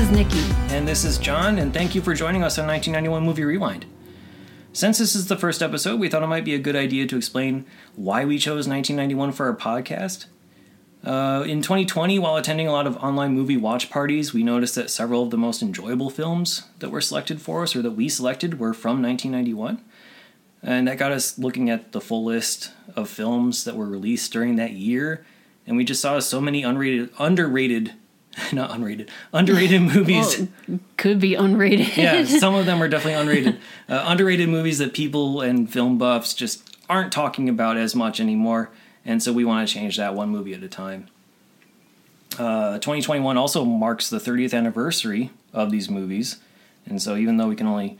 Is Nikki. And this is John, and thank you for joining us on 1991 Movie Rewind. Since this is the first episode, we thought it might be a good idea to explain why we chose 1991 for our podcast. Uh, in 2020, while attending a lot of online movie watch parties, we noticed that several of the most enjoyable films that were selected for us or that we selected were from 1991. And that got us looking at the full list of films that were released during that year. And we just saw so many unrated, underrated, not unrated, underrated movies. Well, could be unrated. yeah, some of them are definitely unrated. Uh, underrated movies that people and film buffs just aren't talking about as much anymore. And so we want to change that one movie at a time. Uh, 2021 also marks the 30th anniversary of these movies. And so even though we can only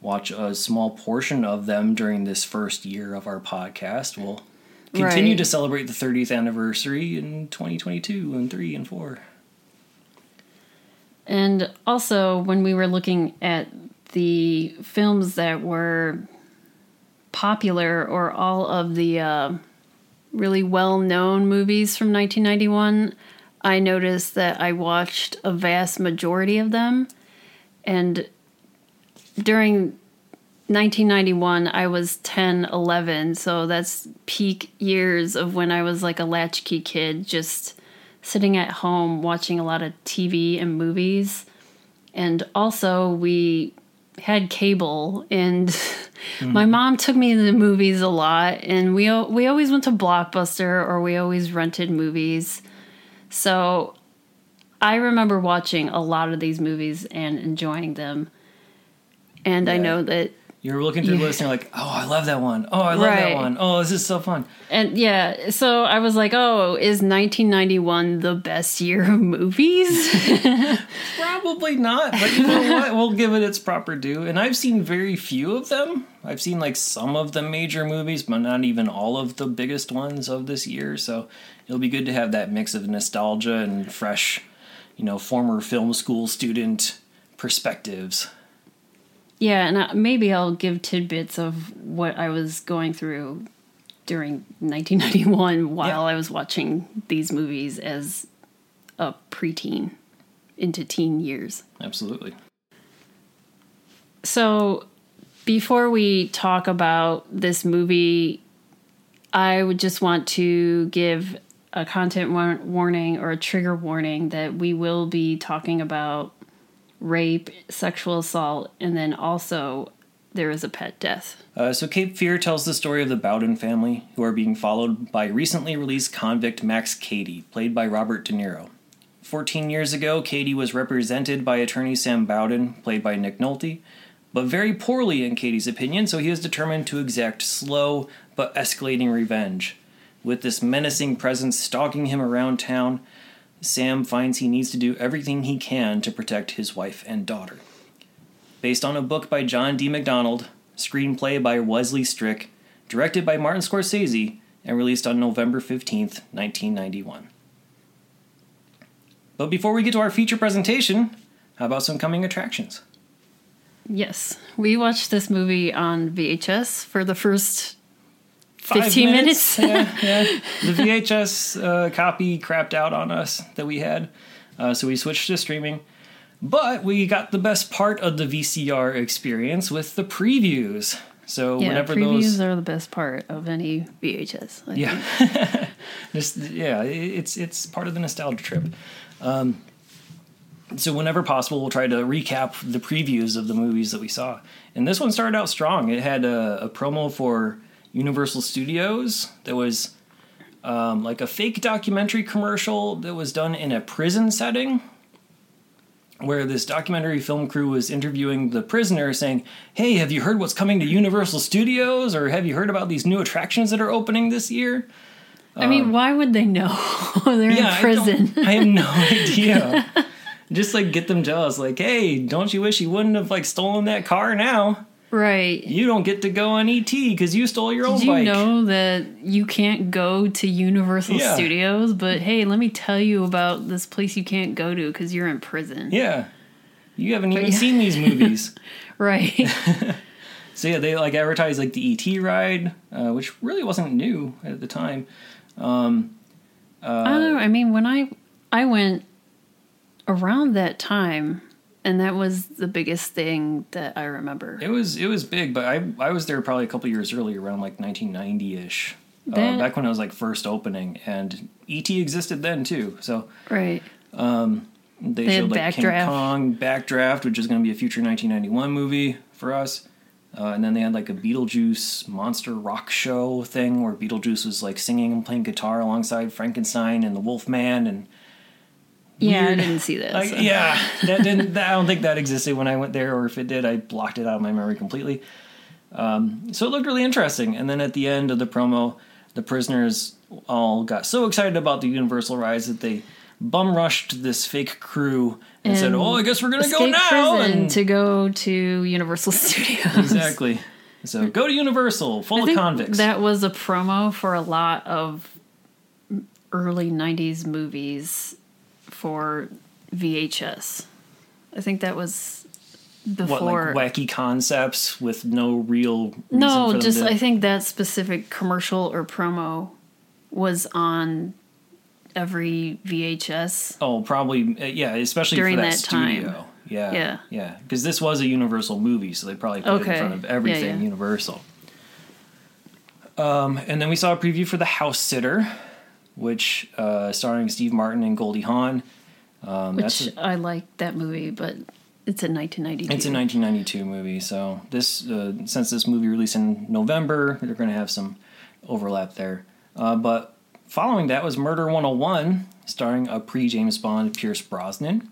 watch a small portion of them during this first year of our podcast, we'll continue Right. to celebrate the 30th anniversary in 2022 and 3 and 4. And also, when we were looking at the films that were popular or all of the uh, really well known movies from 1991, I noticed that I watched a vast majority of them. And during 1991, I was 10, 11. So that's peak years of when I was like a latchkey kid, just sitting at home watching a lot of TV and movies. And also, we had cable, and my hmm. mom took me to the movies a lot. And we, we always went to Blockbuster or we always rented movies. So I remember watching a lot of these movies and enjoying them. And I know that You're looking through the list and you're like, oh, I love that one. Oh, I love that Right. one. Oh, this is so fun. And yeah, so I was like, oh, is 1991 the best year of movies? Probably not, but you know what? We'll give it its proper due. And I've seen very few of them. I've seen like some of the major movies, but not even all of the biggest ones of this year. So it'll be good to have that mix of nostalgia and fresh, you know, former film school student perspectives. Yeah, and maybe I'll give tidbits of what I was going through during 1991 while Yeah. I was watching these movies as a preteen into teen years. Absolutely. So, before we talk about this movie, I would just want to give a content war- warning or a trigger warning that we will be talking about rape, sexual assault, and then also there is a pet death. Uh, so, Cape Fear tells the story of the Bowden family, who are being followed by recently released convict Max Cady, played by Robert De Niro. 14 years ago, Cady was represented by attorney Sam Bowden, played by Nick Nolte, but very poorly in Cady's opinion, so he is determined to exact slow but escalating revenge. With this menacing presence stalking him around town, Sam finds he needs to do everything he can to protect his wife and daughter based on a book by John D. MacDonald, screenplay by Wesley Strick, directed by Martin Scorsese, and released on November 15th, 1991. But before we get to our feature presentation, how about some coming attractions? Yes, we watched this movie on VHS for the first 15 minutes. yeah, yeah. The VHS uh, copy crapped out on us that we had, uh, so we switched to streaming. But we got the best part of the VCR experience with the previews. So yeah, whenever previews those are the best part of any VHS. I Yeah, just yeah, it's it's part of the nostalgia trip. Um, so whenever possible, we'll try to recap the previews of the movies that we saw. And this one started out strong. It had a, a promo for Universal Studios that was um, like a fake documentary commercial that was done in a prison setting, where this documentary film crew was interviewing the prisoner saying, Hey, have you heard what's coming to Universal Studios? Or have you heard about these new attractions that are opening this year? I mean, why would they know? They're in prison. don't- I, have no idea. Just like get them jealous, like, hey, don't you wish you wouldn't have like stolen that car now? Right. You don't get to go on ET because you stole your own Did you bike. know that you can't go to Universal Yeah. Studios? But hey, let me tell you about this place you can't go to because you're in prison. Yeah. You haven't even yeah. seen these movies. Right. So yeah, they like advertised like the ET ride, uh, which really wasn't new at the time. Um, I don't know. I mean, when I I went around that time, and that was the biggest thing that I remember. it was it was big, but I I was there probably a couple years earlier, around like 1990 ish, uh, back when I was like first opening, and ET existed then too. So Right. they, They showed like King Kong, Backdraft, which is going to be a future 1991 movie for us. Uh, and then they had like a Beetlejuice monster rock show thing where Beetlejuice was like singing and playing guitar alongside Frankenstein and the Wolfman and Yeah, I didn't see that. Like, so. yeah, that didn't. I don't think that existed when I went there, or if it did, I blocked it out of my memory completely. Um, so it looked really interesting. And then at the end of the promo, the prisoners all got so excited about the Universal rides that they bum rushed this fake crew and, said, And "Oh, I guess we're gonna go now." And to go to Universal Studios. exactly. So go to Universal, full I of convicts. that was a promo for a lot of early '90s movies for VHS. I think that was what before. like wacky concepts with no real reason no, just to- I think that specific commercial or promo was on every VHS. Oh, probably uh, yeah, especially During for that, that time. studio. Yeah, Yeah. yeah, because this was a Universal movie, so they probably put it in front of Yeah, everything yeah. Universal. Um, and then we saw a preview for The House Sitter, which uh, starring Steve Martin and Goldie Hawn. Um, Which that's a, I like that movie, but it's a 1992. it's a 1992 movie, so this uh, since this movie released in November, they're going to have some overlap there. Uh, but following that was Murder 101, starring a pre James Bond Pierce Brosnan,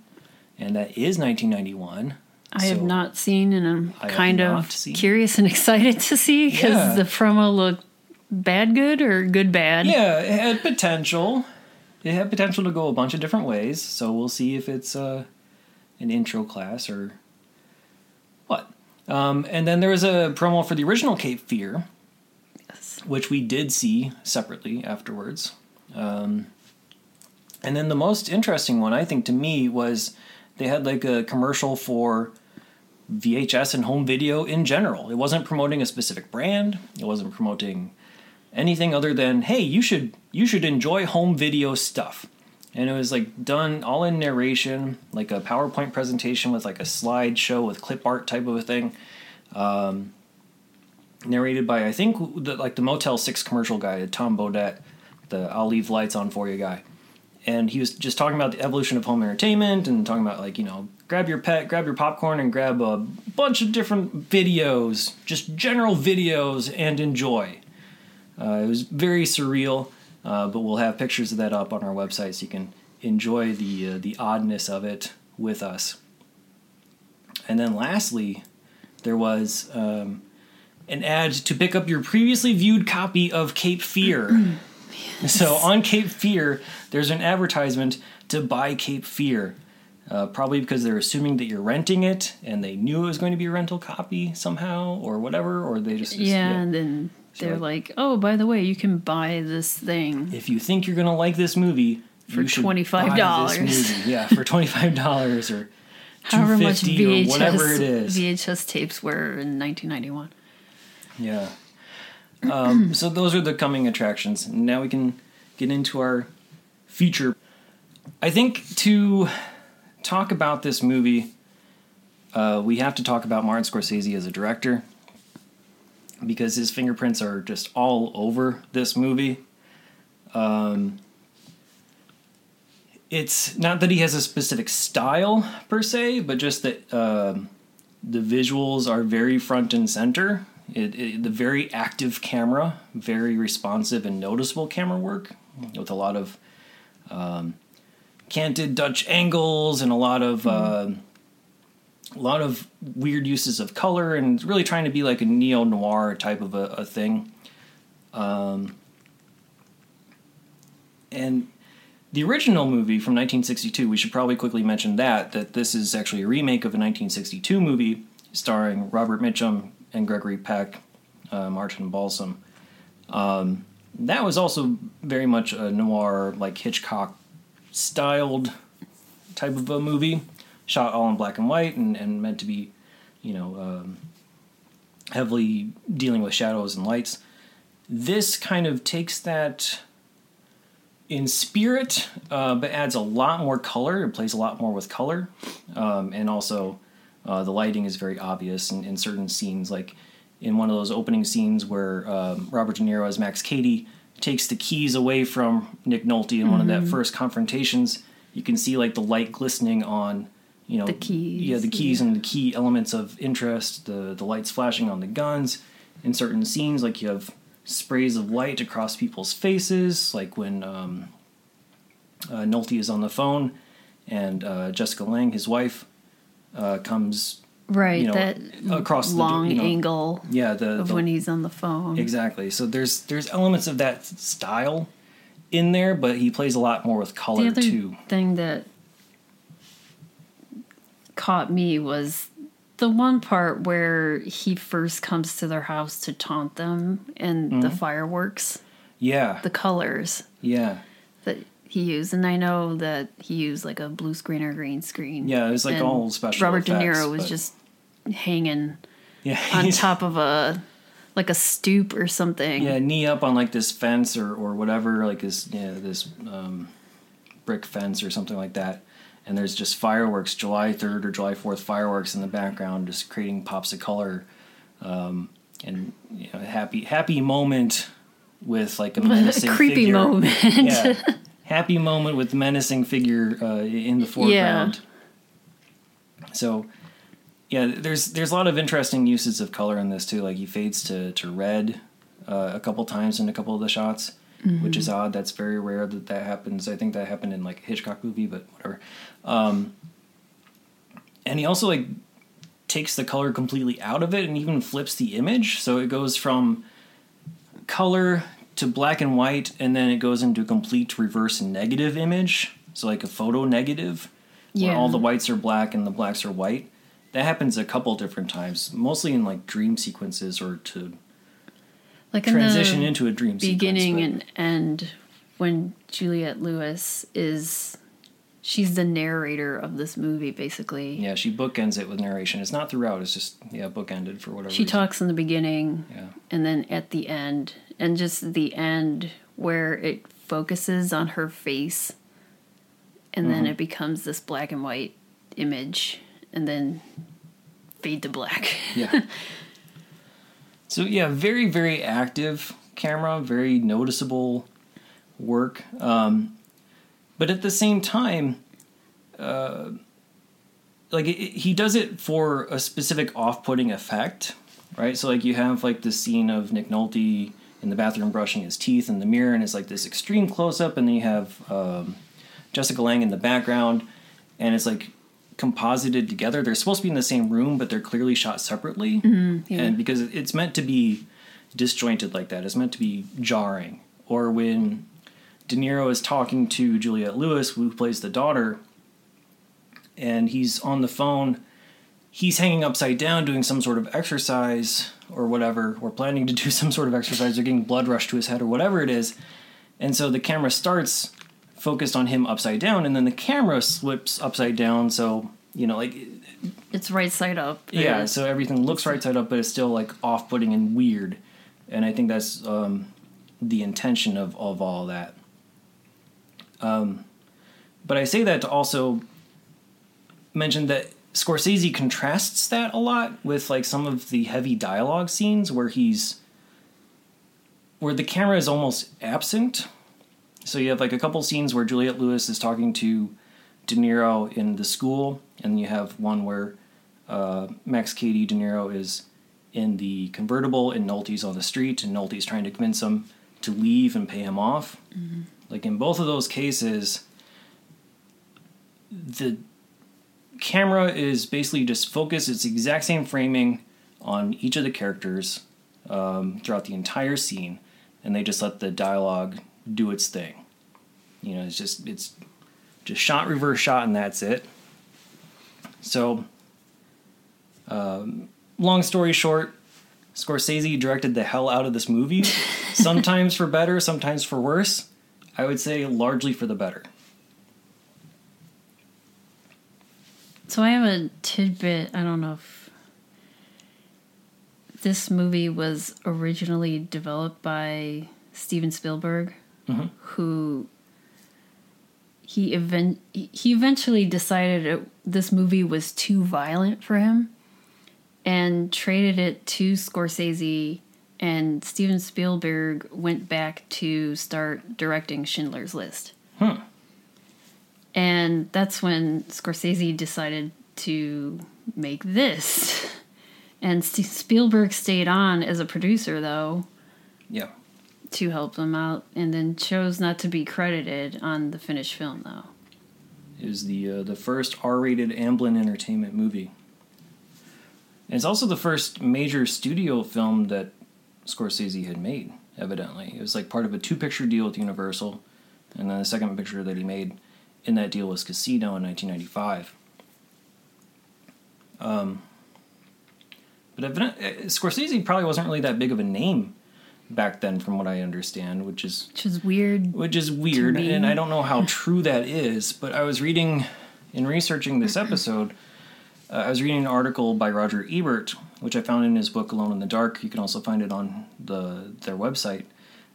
and that is 1991. I have not seen, and I'm kind of seen. curious and excited to see because Yeah. the promo looked bad, good, or good, bad. Yeah, it had potential. It had potential to go a bunch of different ways, so we'll see if it's uh, an intro class or what. Um, and then there was a promo for the original Cape Fear, Yes. which we did see separately afterwards. Um, and then the most interesting one, I think, to me was they had like a commercial for VHS and home video in general. It wasn't promoting a specific brand. It wasn't promoting anything other than hey, you should you should enjoy home video stuff. And it was like done all in narration, like a PowerPoint presentation with like a slideshow with clip art type of a thing. Um, narrated by I think the, like the Motel Six commercial guy, Tom Bodette, the "I'll leave lights on for you" guy, and he was just talking about the evolution of home entertainment and talking about like you know grab your pet, grab your popcorn, and grab a bunch of different videos, just general videos, and enjoy. Uh, it was very surreal, uh, but we'll have pictures of that up on our website so you can enjoy the uh, the oddness of it with us. And then lastly, there was um, an ad to pick up your previously viewed copy of Cape Fear. So on Cape Fear, there's an advertisement to buy Cape Fear. Uh, probably because they're assuming that you're renting it and they knew it was going to be a rental copy somehow or whatever, or they just. Yeah, and then They're like- like, "Oh, by the way, you can buy this thing." If you think you're going to like this movie, For $25. buy this movie. Yeah, for $25 or However much 250 or VHS whatever it is. VHS tapes were in 1991. Yeah. Um, so those are the coming attractions. Now we can get into our feature. I think to talk about this movie, uh, we have to talk about Martin Scorsese as a director because his fingerprints are just all over this movie. Um, it's not that he has a specific style per se, but just that um, the visuals are very front and center. It, it, the very active camera, very responsive and noticeable camera work with a lot of um, canted Dutch angles and a lot of uh, a lot of weird uses of color and really trying to be like a neo noir type of a, a thing. Um, and the original movie from 1962, we should probably quickly mention that that this is actually a remake of a 1962 movie starring Robert Mitchum and Gregory Peck, uh, Martin Balsam. Um, that was also very much a noir, like Hitchcock styled type of a movie, shot all in black and white and, and meant to be, you know, um, heavily dealing with shadows and lights. This kind of takes that in spirit, uh, but adds a lot more color. It plays a lot more with color, um, and also uh, the lighting is very obvious in, in, certain scenes, like in one of those opening scenes where um, Robert De Niro as Max Cady takes the keys away from Nick Nolte in mm-hmm. one of that mm-hmm. first confrontations. You can see like the light glistening on, you know, the keys. Yeah, the keys yeah. and the key elements of interest. The the lights flashing on the guns in certain scenes, like you have sprays of light across people's faces, like when um, uh, Nolte is on the phone and uh, Jessica Lange, his wife, uh, comes right you know, that across long the, you know, angle yeah the, of the, when he's on the phone exactly so there's there's elements of that style in there but he plays a lot more with color the other too thing that caught me was the one part where he first comes to their house to taunt them and mm-hmm. the fireworks. Yeah. The colors. Yeah. That he used. And I know that he used like a blue screen or green screen. Yeah, it was like all special. Robert effects, De Niro was but... just hanging yeah, on top of a like a stoop or something. Yeah, knee up on like this fence or, or whatever, like this yeah, this um, brick fence or something like that and there's just fireworks, July 3rd or July 4th fireworks in the background, just creating pops of color, um, and you know, happy happy moment with like a menacing a creepy figure. moment. yeah, happy moment with menacing figure uh, in the foreground. Yeah. So, yeah, there's there's a lot of interesting uses of color in this too. Like he fades to to red uh, a couple times in a couple of the shots mm-hmm. which is odd. That's very rare that that happens. I think that happened in like a Hitchcock movie, but whatever. Um, and he also like takes the color completely out of it and even flips the image, so it goes from color to black and white, and then it goes into a complete reverse negative image. So like a photo negative, yeah. where all the whites are black and the blacks are white. That happens a couple different times, mostly in like dream sequences or to like transition into a dream sequence. beginning sequence, and end when Juliette Lewis is she's the narrator of this movie basically. Yeah, she bookends it with narration. It's not throughout. It's just yeah, bookended for whatever. She reason. talks in the beginning, yeah, and then at the end, and just the end where it focuses on her face, and mm-hmm. then it becomes this black and white image, and then fade to black. Yeah. So yeah, very very active camera, very noticeable work. Um, but at the same time, uh, like it, he does it for a specific off-putting effect, right? So like you have like the scene of Nick Nolte in the bathroom brushing his teeth in the mirror, and it's like this extreme close-up, and then you have um, Jessica Lange in the background, and it's like composited together. They're supposed to be in the same room, but they're clearly shot separately. Mm-hmm, yeah. And because it's meant to be disjointed like that, it's meant to be jarring. Or when De Niro is talking to Juliette Lewis, who plays the daughter, and he's on the phone, he's hanging upside down doing some sort of exercise or whatever, or planning to do some sort of exercise or getting blood rushed to his head or whatever it is. And so the camera starts focused on him upside down, and then the camera slips upside down. So you know, like it's right side up. Yeah, so everything looks right side up, but it's still like off-putting and weird. And I think that's um, the intention of of all that. Um, but I say that to also mention that Scorsese contrasts that a lot with like some of the heavy dialogue scenes where he's where the camera is almost absent so you have like a couple scenes where Juliette Lewis is talking to De Niro in the school, and you have one where uh, Max Cady De Niro is in the convertible, and Nolte's on the street, and Nolte's trying to convince him to leave and pay him off. Mm-hmm. Like in both of those cases, the camera is basically just focused. It's the exact same framing on each of the characters um, throughout the entire scene, and they just let the dialogue do its thing. You know, it's just it's just shot reverse shot, and that's it. So, um, long story short, Scorsese directed the hell out of this movie. sometimes for better, sometimes for worse. I would say largely for the better. So I have a tidbit. I don't know if this movie was originally developed by Steven Spielberg, Mhm. who he event he eventually decided it, this movie was too violent for him, and traded it to Scorsese. And Steven Spielberg went back to start directing Schindler's List. Hmm. And that's when Scorsese decided to make this. And Spielberg stayed on as a producer, though, Yeah. To help them out, and then chose not to be credited on the finished film, though. It was the uh, the first R-rated Amblin Entertainment movie. And it's also the first major studio film that Scorsese had made. Evidently, it was like part of a two-picture deal with Universal, and then the second picture that he made in that deal was Casino in 1995. Um, but uh, Scorsese probably wasn't really that big of a name back then, from what I understand, which is Which is weird. which is weird and i don't know how true that is but i was reading in researching this episode uh, i was reading an article by roger ebert which i found in his book alone in the dark. You can also find it on the their website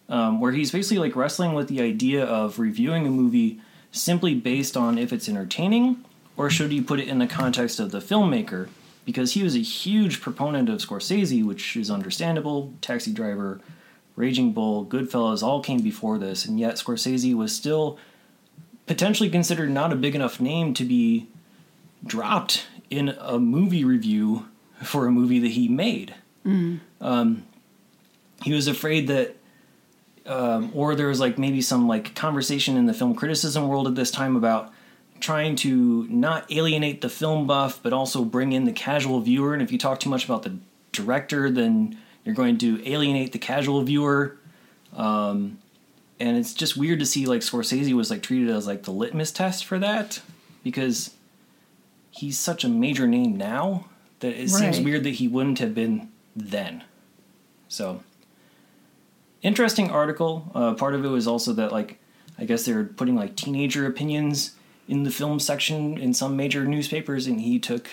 um, where he's basically like wrestling with the idea of reviewing a movie simply based on if it's entertaining or should you put it in the context of the filmmaker because he was a huge proponent of scorsese which is understandable. Taxi driver Raging Bull, Goodfellas all came before this, and yet Scorsese was still potentially considered not a big enough name to be dropped in a movie review for a movie that he made. Um, he was afraid that, um, or there was like maybe some like conversation in the film criticism world at this time about trying to not alienate the film buff, but also bring in the casual viewer. And if you talk too much about the director, then you're going to alienate the casual viewer. Um, and it's just weird to see like Scorsese was like treated as like the litmus test for that because he's such a major name now that it seems weird that he wouldn't have been then. So interesting article. Uh, part of it was also that like I guess they're putting like teenager opinions in the film section in some major newspapers, and he took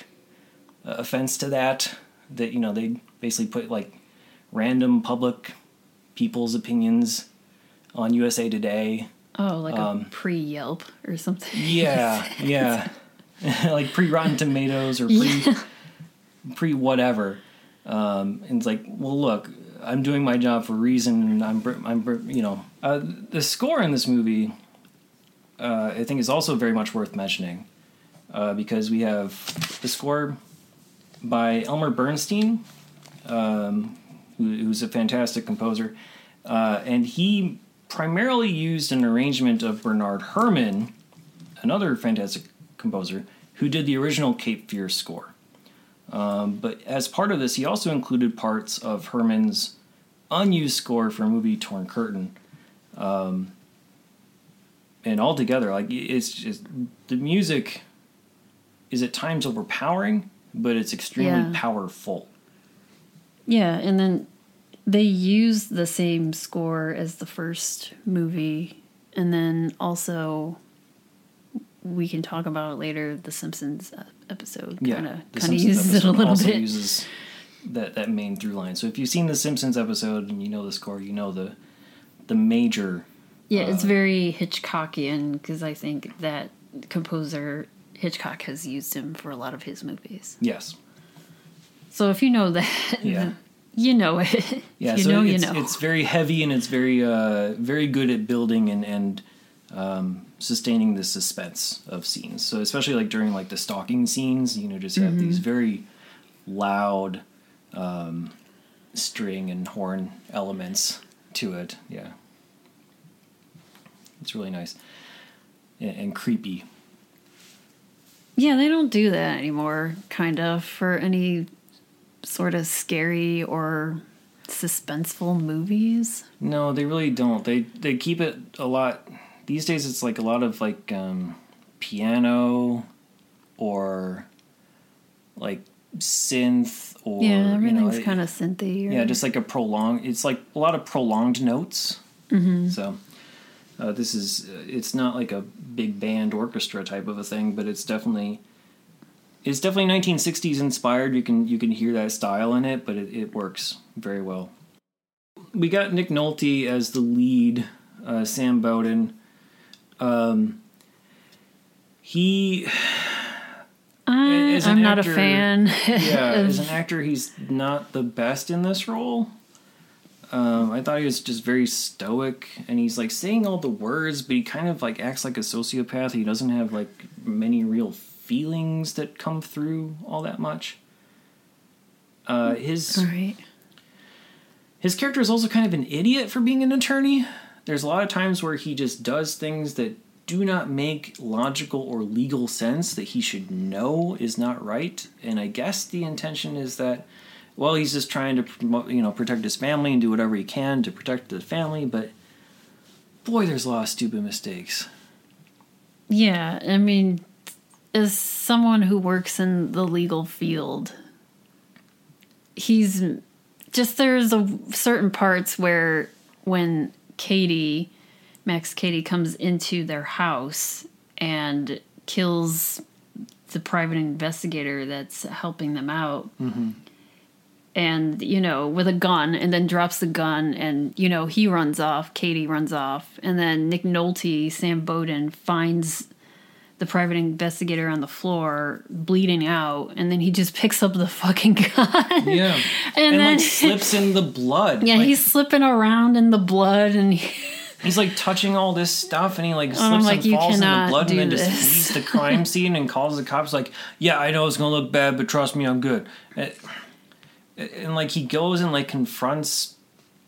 uh, offense to that. That you know they basically put like random public people's opinions on USA Today. Oh, like Um, a pre Yelp or something. Yeah, yeah, like pre Rotten Tomatoes or pre pre whatever. Um, and it's like, well, look, I'm doing my job for a reason, and I'm I'm you know uh, the score in this movie. Uh, I think is also very much worth mentioning uh, because we have the score by Elmer Bernstein, um, who, who's a fantastic composer, uh, and he primarily used an arrangement of Bernard Herrmann, another fantastic composer, who did the original Cape Fear score. Um, but as part of this, he also included parts of Herrmann's unused score for a movie Torn Curtain. Um, and altogether, like it's just the music is at times overpowering, but it's extremely Yeah. powerful. Yeah, and then they use the same score as the first movie, and then also we can talk about it later. The Simpsons uh, episode kind of kind of uses it a little also bit. Uses that that main through line. So if you've seen the Simpsons episode and you know the score, you know the the major. yeah, it's uh, very Hitchcockian because I think that composer Hitchcock has used him for a lot of his movies. Yes. So if you know that, Yeah. you know it. Yeah, you so know, it's, you know. it's very heavy and it's very uh, very good at building and and um, sustaining the suspense of scenes. So especially like during like the stalking scenes, you know, just have these Mm-hmm. very loud um, string and horn elements to it. Yeah, it's really nice and, and creepy. Yeah, they don't do that anymore, kind of, for any sort of scary or suspenseful movies. No, they really don't. They they keep it a lot. These days, it's like a lot of like um, piano or like synth or yeah, you everything's know, kind of synthy. Or, yeah, just like a prolonged. It's like a lot of prolonged notes. Mm-hmm. So uh, this is uh, it's not like a big band orchestra type of a thing, but it's definitely it's definitely 1960s inspired. You can you can hear that style in it, but it, it works very well. We got Nick Nolte as the lead, uh, Sam Bowden. Um, he I, As an I'm not actor- a fan. yeah, as an actor, he's not the best in this role. Um, I thought he was just very stoic, and he's like saying all the words, but he kind of like acts like a sociopath. He doesn't have like many real feelings that come through all that much. Uh, his right. his character is also kind of an idiot for being an attorney. There's a lot of times where he just does things that do not make logical or legal sense that he should know is not right. And I guess the intention is that, well, he's just trying to promote, you know, protect his family and do whatever he can to protect the family. But boy, there's a lot of stupid mistakes. Yeah, I mean, as someone who works in the legal field, he's just there's a certain parts where when Cady, Max Cady comes into their house and kills the private investigator that's helping them out. Mm-hmm. And, you know, with a gun, and then drops the gun, and, you know, he runs off, Cady runs off, and then Nick Nolte, Sam Bowden, finds the private investigator on the floor bleeding out, and then he just picks up the fucking gun. Yeah, And and, then- like slips in the blood. Yeah, Like, he's slipping around in the blood, and he, He's like touching all this stuff, and he like slips like, and falls in the blood, and then just leaves the crime scene and calls the cops. Like, yeah, I know it's gonna look bad, but trust me, I'm good. And, and like he goes and like confronts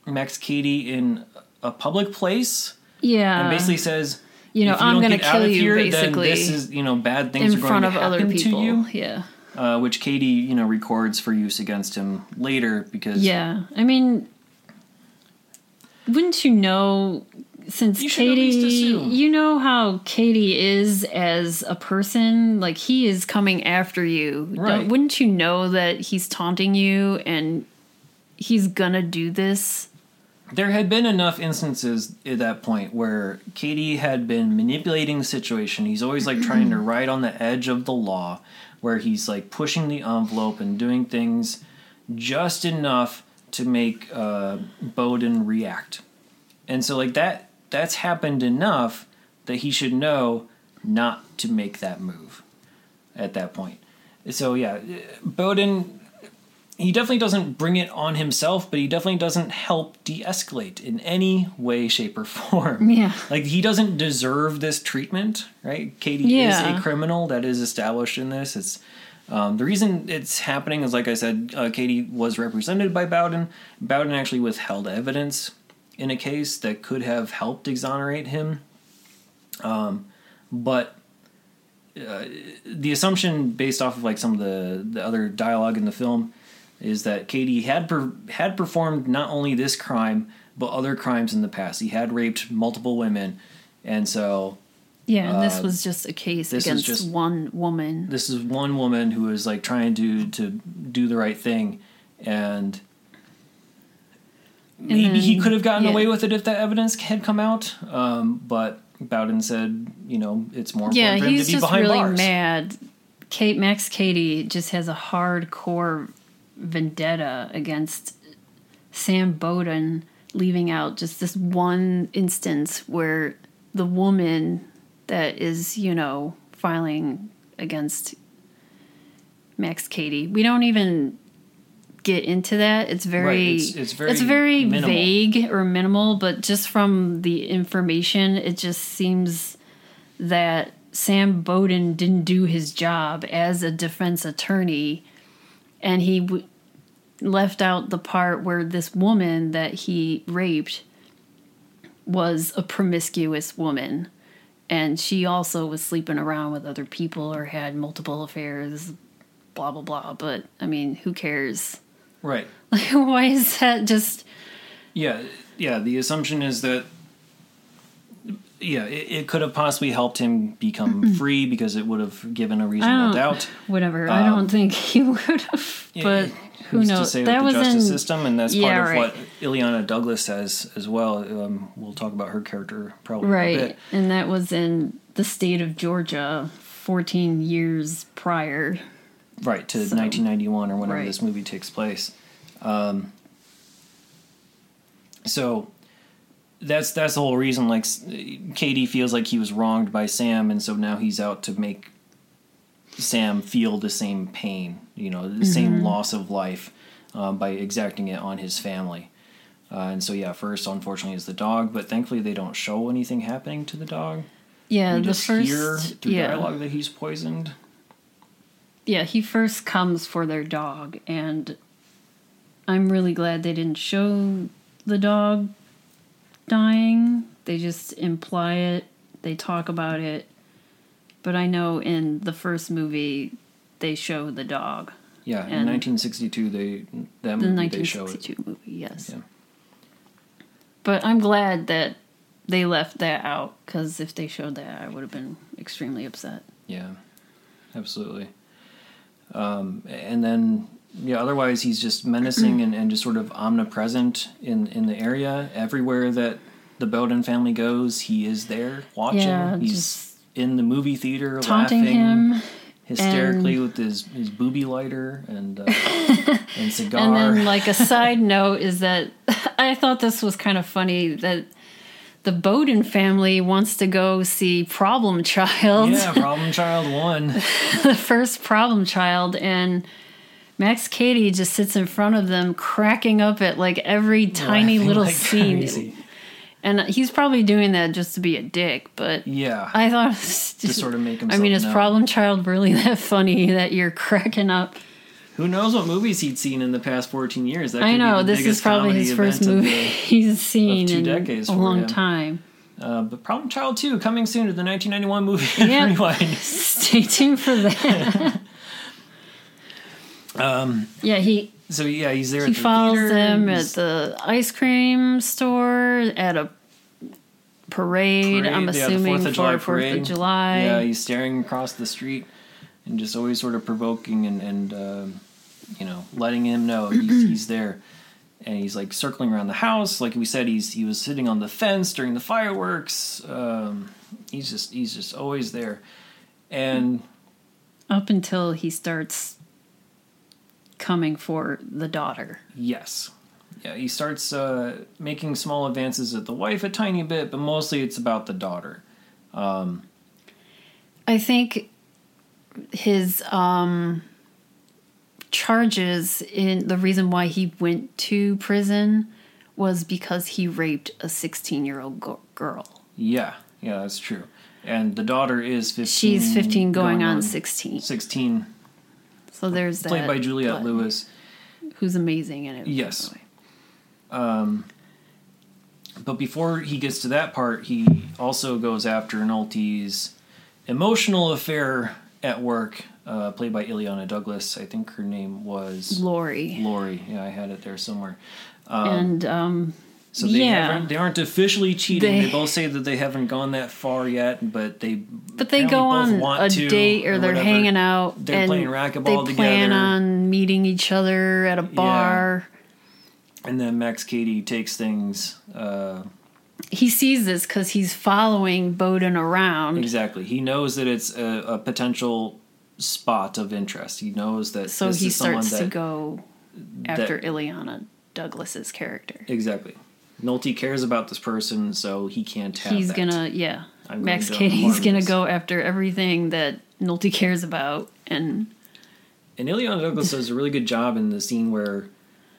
Max Cady in a public place, yeah, and basically says, you know, you I'm gonna get out kill you, here, basically, this is you know bad things in are going front to of other people. to you." Yeah, Uh, which Cady, you know, records for use against him later because yeah. I mean, wouldn't you know? Since You should at least Cady, you know how Cady is as a person. Like he is coming after you. Right. Wouldn't you know that he's taunting you and he's gonna do this? There had been enough instances at that point where Cady had been manipulating the situation. He's always like trying to ride on the edge of the law, where he's like pushing the envelope and doing things just enough to make uh, Bowden react. And so, like that, that's happened enough that he should know not to make that move at that point. So, yeah, Bowden he definitely doesn't bring it on himself, but he definitely doesn't help de-escalate in any way, shape, or form. Yeah. Like he doesn't deserve this treatment, right? Cady Yeah. is a criminal that is established in this. It's um, the reason it's happening is, like I said, uh, Cady was represented by Bowden. Bowden actually withheld evidence in a case that could have helped exonerate him. Um, but uh, the assumption, based off of like some of the the other dialogue in the film, is that Cady had per, had performed not only this crime but other crimes in the past. He had raped multiple women, and so Yeah, and this Uh, was just a case against just- one woman. this is one woman who was like trying to to do the right thing, and maybe he then- could have gotten yeah. away with it if that evidence had come out. Um, but Bowden said, you know, it's more important Yeah, for him he's to be just behind really bars. mad. Kate Max Cady just has a hardcore vendetta against Sam Bowden, leaving out just this one instance where the woman that is, you know, filing against Max Cady. We don't even get into that. It's very Right, it's- it's very it's very minimal. vague or minimal, but just from the information, it just seems that Sam Bowden didn't do his job as a defense attorney, and he w- left out the part where this woman that he raped was a promiscuous woman, and she also was sleeping around with other people or had multiple affairs, blah blah blah. But I mean, who cares? Right. Like, why is that just? Yeah, yeah. The assumption is that, yeah, it, it could have possibly helped him become free because it would have given a reasonable doubt. Whatever. I don't think he would have. But who Who's knows? To say that was the justice in. system, and that's Yeah, part of right. what Illeana Douglas says as well. Um, we'll talk about her character probably Right, bit. and that was in the state of Georgia, fourteen years prior. Right to So- 1991 or whenever right. this movie takes place. Um, so that's that's the whole reason. Like Cady feels like he was wronged by Sam, and so now he's out to make Sam feel the same pain. You know, the same loss of life um, by exacting it on his family. Uh, and so yeah, first unfortunately is the dog, but thankfully they don't show anything happening to the dog. Yeah, we the just first hear through yeah. dialogue that he's poisoned. Yeah, he first comes for their dog, and I'm really glad they didn't show the dog dying. They just imply it, they talk about it. But I know in the first movie, they show the dog. Yeah, in 1962 they that The movie they show it. 1962 movie, yes. Yeah. But I'm glad that they left that out, because if they showed that, I would have been extremely upset. Yeah, absolutely. Um, and then, yeah, otherwise he's just menacing and, and just sort of omnipresent in, in the area. Everywhere that the Bowden family goes, he is there watching. Yeah, he's in the movie theater Taunting laughing him. hysterically with his, his booby lighter and, uh, and cigar. And then, like a side note, is that I thought this was kind of funny that the Bowden family wants to go see Problem Child, yeah, Problem Child 1. the first Problem Child, and Max Cady just sits in front of them, cracking up at like every tiny Laughing little like scene. crazy. And he's probably doing that just to be a dick, but Yeah. I thought it was to sort of make him. I mean, is known. Problem Child really that funny that you're cracking up? Who knows what movies he'd seen in the past 14 years? That I know this is probably his first movie the- he's seen two in decades a long him. time. Uh, but Problem Child 2 coming soon to the 1991 movie. Yeah. Stay tuned for that. Um, yeah, he so yeah, he's there. he at the follows them at the ice cream store at a parade. Parade, I'm yeah, the assuming 4th of July Fourth of July. Yeah, he's staring across the street and just always sort of provoking and and um you know letting him know he's, he's there. And he's like circling around the house, like we said. He's he was sitting on the fence during the fireworks. Um, he's just he's just always there, and Up until he starts coming for the daughter. Yes. Yeah, he starts uh, making small advances at the wife a tiny bit, but mostly it's about the daughter. Um, I think his um, charges in the reason why he went to prison was because he raped a 16 year old go- girl. Yeah, yeah, that's true. And the daughter is 15. She's 15 going, on 16. 16, So there's that. played by Juliette Lewis. Who's amazing in it. Yes. way. But before he gets to that part, he also goes after Nolte's emotional affair at work, uh, played by Illeana Douglas. I think her name was Lori. Lori. Yeah, I had it there somewhere. and um, So they Yeah. haven't, they aren't officially cheating. They, They- both say that they haven't gone that far yet, but they but they go on a date or they're whatever. hanging out. They're playing racquetball they plan on meeting each other at a bar. And then Max Cady takes things uh, He sees this because he's following Bowden around. exactly. He knows that it's a, a potential spot of interest. He knows that So this he is someone starts that, to go after that- Illeana Douglas's character. exactly. Nolte cares about this person, so he can't have. He's that. gonna, yeah. I'm Max to gonna go after everything that Nolte cares about, and And Illeana Douglas does a really good job in the scene where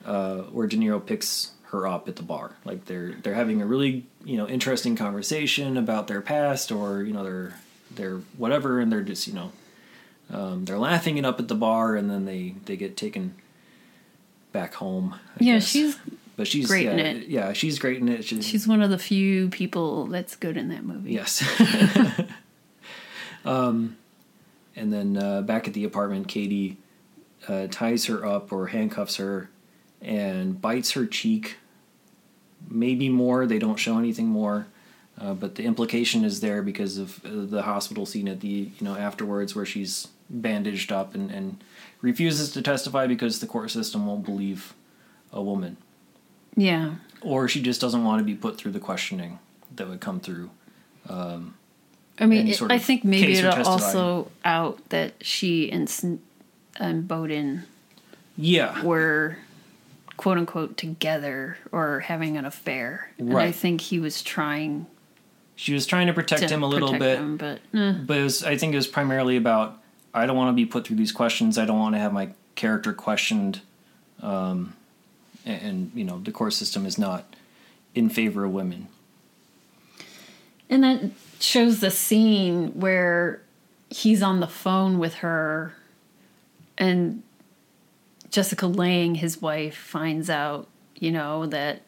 uh, where De Niro picks her up at the bar. Like they're they're having a really you know interesting conversation about their past or you know their their whatever, and they're just you know um, they're laughing it up at the bar, and then they they get taken back home. I yeah, guess. she's but she's Great yeah, in it. Yeah, she's great in it. She's, She's one of the few people that's good in that movie. yes. um, and then uh, back at the apartment, Cady uh, ties her up or handcuffs her and bites her cheek. Maybe more. They don't show anything more. Uh, but the implication is there because of uh, the hospital scene at the you know afterwards where she's bandaged up and, and refuses to testify because the court system won't believe a woman Yeah. or she just doesn't want to be put through the questioning that would come through I mean, it- I think maybe it'll also out that she and, Bowden yeah were quote unquote together or having an affair. And I think he was trying she was trying to protect to him a little bit him, but eh. but it was, i think it was primarily about i don't want to be put through these questions i don't want to have my character questioned um, and, and you know the court system is not in favor of women And that shows the scene where he's on the phone with her and Jessica Lange, his wife, finds out, you know, that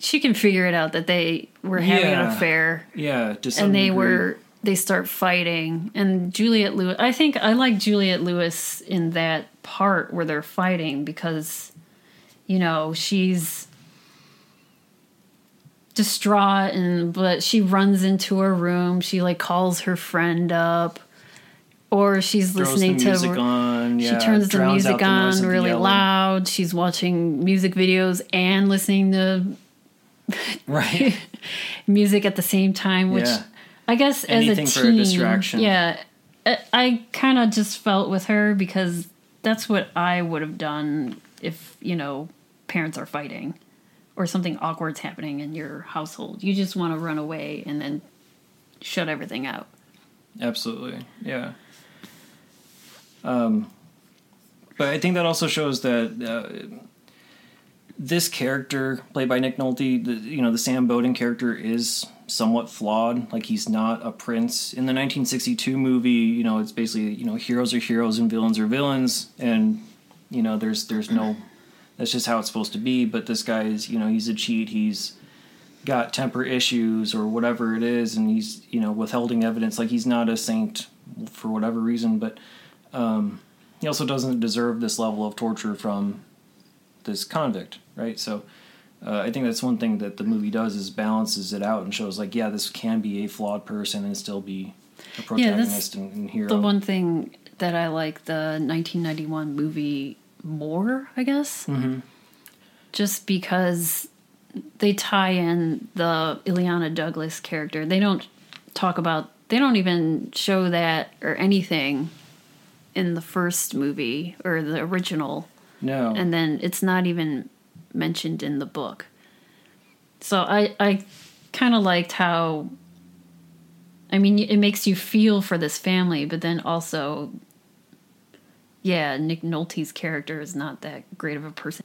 she can figure it out that they were having an Yeah. affair yeah and they degree. were they start fighting. And Juliette Lewis I think I like Juliette Lewis in that part where they're fighting because you know she's distraught and but she runs into her room. She like calls her friend up or she's throws listening to on yeah, she turns the music the on really loud. She's watching music videos and listening to right. music at the same time, which Yeah. I guess Anything as a for a teen, distraction. yeah, I, I kind of just felt with her because that's what I would have done if you know parents are fighting or something awkward's happening in your household. You just want to run away and then shut everything out. Absolutely, yeah. Um, but I think that also shows that uh, this character, played by Nick Nolte, the, you know, the Sam Bowden character is somewhat flawed. Like he's not a prince. In the 1962 movie, you know, it's basically you know heroes are heroes and villains are villains, and you know there's there's no that's just how it's supposed to be. But this guy is you know he's a cheat. He's got temper issues or whatever it is and he's you know withholding evidence like he's not a saint for whatever reason but um, he also doesn't deserve this level of torture from this convict right so uh, i think that's one thing that the movie does is balances it out and shows like yeah this can be a flawed person and still be a protagonist and, and hero The one thing that I like the 1991 movie more, I guess, Mm-hmm. just because they tie in the Illeana Douglas character. They don't talk about, they don't even show that or anything in the first movie or the original, no and then it's not even mentioned in the book. So I I kind of liked how I mean it makes you feel for this family, but then also yeah, Nick Nolte's character is not that great of a person.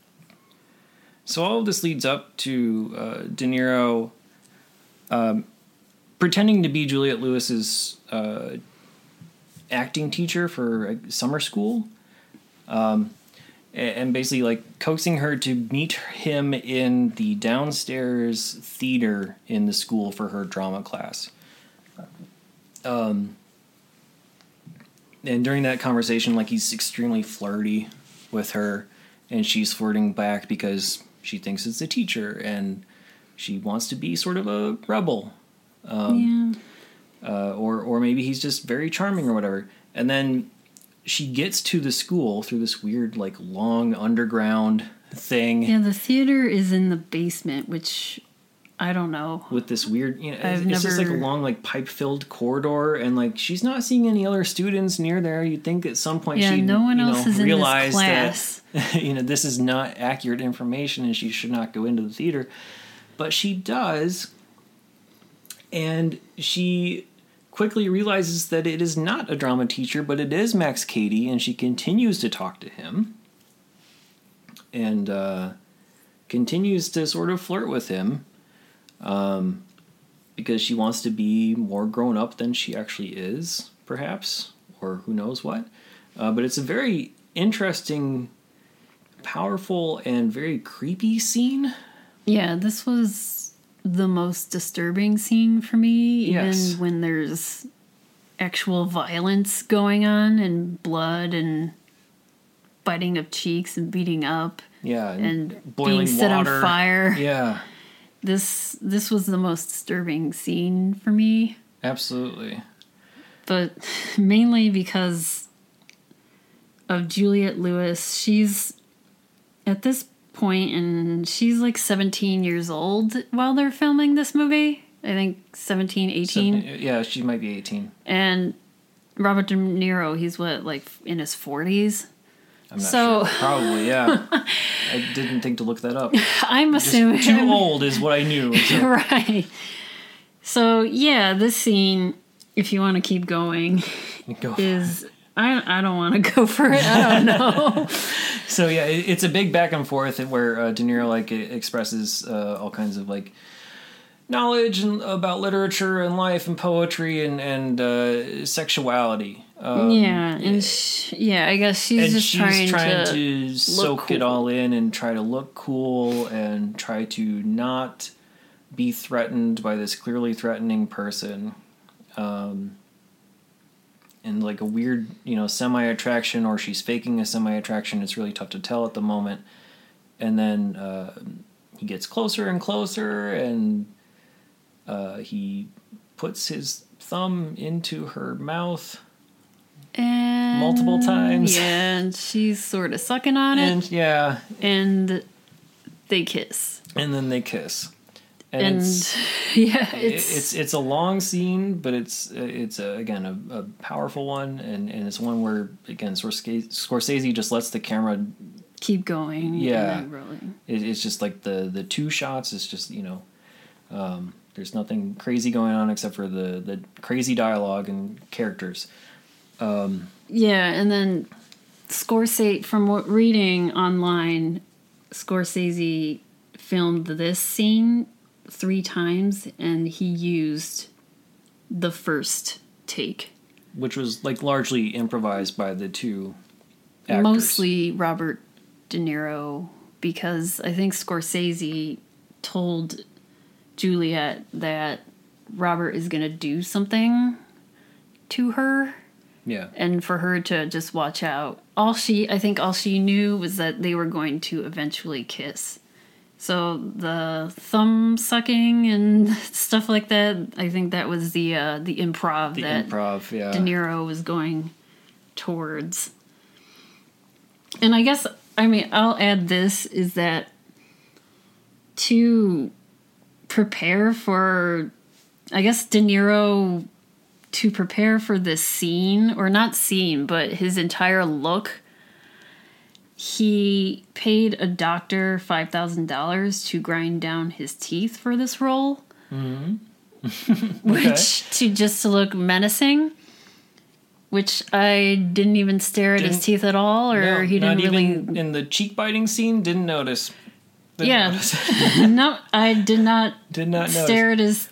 So all of this leads up to uh, De Niro um, pretending to be Juliette Lewis's uh, acting teacher for summer school, um, and basically like coaxing her to meet him in the downstairs theater in the school for her drama class. Um, and during that conversation, like he's extremely flirty with her, and she's flirting back because she thinks it's a teacher and she wants to be sort of a rebel, yeah. uh, or or maybe he's just very charming or whatever. And then she gets to the school through this weird like long underground thing Yeah, the theater is in the basement, which I don't know. with this weird you know I've it's just like a long like pipe filled corridor and like she's not seeing any other students near there you'd think at some point Yeah, she'd no one you else know, is in this realize class. that you know this is not accurate information and she should not go into the theater but she does and she quickly realizes that it is not a drama teacher but it is max cady and she continues to talk to him and uh, continues to sort of flirt with him um, because she wants to be more grown up than she actually is, perhaps, or who knows what. Uh, but it's a very interesting powerful and very creepy scene. Yeah, this was the most disturbing scene for me, even Yes. when there's actual violence going on and blood and biting of cheeks and beating up Yeah, and boiling being set water. on fire. Yeah, This this was the most disturbing scene for me, absolutely. but mainly because of Juliette Lewis. She's at this point and she's like 17 years old while they're filming this movie. I think 17, 18. So, yeah, she might be 18. And Robert De Niro, he's what, like in his 40s? I'm not So- sure. Probably, yeah. I didn't think to look that up. I'm Just assuming. too old is what I knew. so- right. So, yeah, this scene, if you want to keep going, Go is. I, I don't want to go for it. I don't know. So yeah, it, it's a big back and forth where uh, De Niro like expresses uh, all kinds of like knowledge and about literature and life and poetry and and uh, sexuality. Um, yeah, and sh- yeah, I guess she's just she's trying, trying, to. to, soak it all in and try to look cool and try to not be threatened by this clearly threatening person. Um, and like a weird, you know, semi attraction, or she's faking a semi attraction. It's really tough to tell at the moment. And then uh, he gets closer and closer, and uh, he puts his thumb into her mouth. and, multiple times. Yeah, and she's sort of sucking on it, And yeah, and they kiss. and then they kiss. And, And it's, yeah, it's it's, it's a long scene, but it's it's a, again a, a powerful one, and, and it's one where again Scorsese, Scorsese just lets the camera. keep going. Yeah. rolling. It, it's just like the the two shots. It's just you know, um, there's nothing crazy going on except for the the crazy dialogue and characters. Yeah, and then Scorsese, from what reading online, Scorsese filmed this scene three times, and he used the first take. Which was like largely improvised by the two actors. Mostly Robert De Niro, because I think Scorsese told Juliette that Robert is going to do something to her yeah. and for her to just watch out. All she, I think, all she knew was that they were going to eventually kiss. So the thumb sucking and stuff like that, I think that was the uh, the improv The that improv, yeah. De Niro was going towards. And I guess, I mean, I'll add this is that to prepare for, I guess, De Niro to prepare for this scene, or not scene, but his entire look, he paid a doctor $5,000 to grind down his teeth for this role. Mm-hmm. which to just to look menacing. Which I didn't even stare at his Didn't- teeth at all, or No, he didn't really. even in the cheek biting scene. Didn't notice. Didn't Yeah. notice. no, I did not Did not notice. stare at his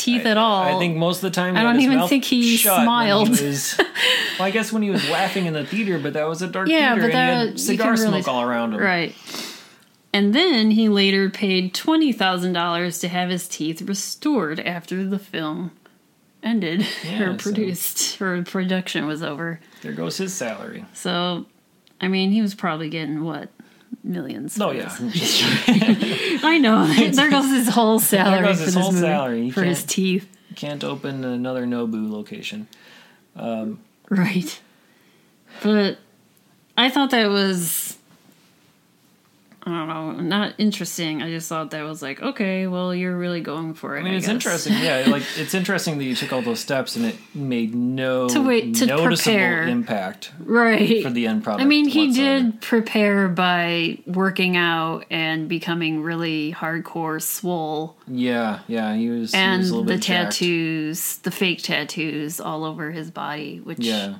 teeth at all. I think most of the time, I don't even think he smiled. was- well, I guess when he was laughing in the theater, but that was a dark Yeah, theater, but and he had cigar can really- smoke all around him. Right. And then he later paid $20,000 to have his teeth restored after the film ended Yeah, or so- produced or production was over. There goes his salary. So, I mean, he was probably getting what? Millions. Oh yeah. I know. there goes his whole salary There goes for his whole salary. For his teeth. can't open another Nobu location. Um, right. But I thought that was I don't know, not interesting. I just thought that was like, okay, well, you're really going for it. I mean, it's guess. interesting. Yeah, like it's interesting that you took all those steps and it made no To wait- to noticeable prepare. impact right? for the end product. I mean, he whatsoever. did prepare by working out and becoming really hardcore swole, Yeah, yeah, he was. he and was a little the bit jacked. tattoos, the fake tattoos all over his body, which Yeah,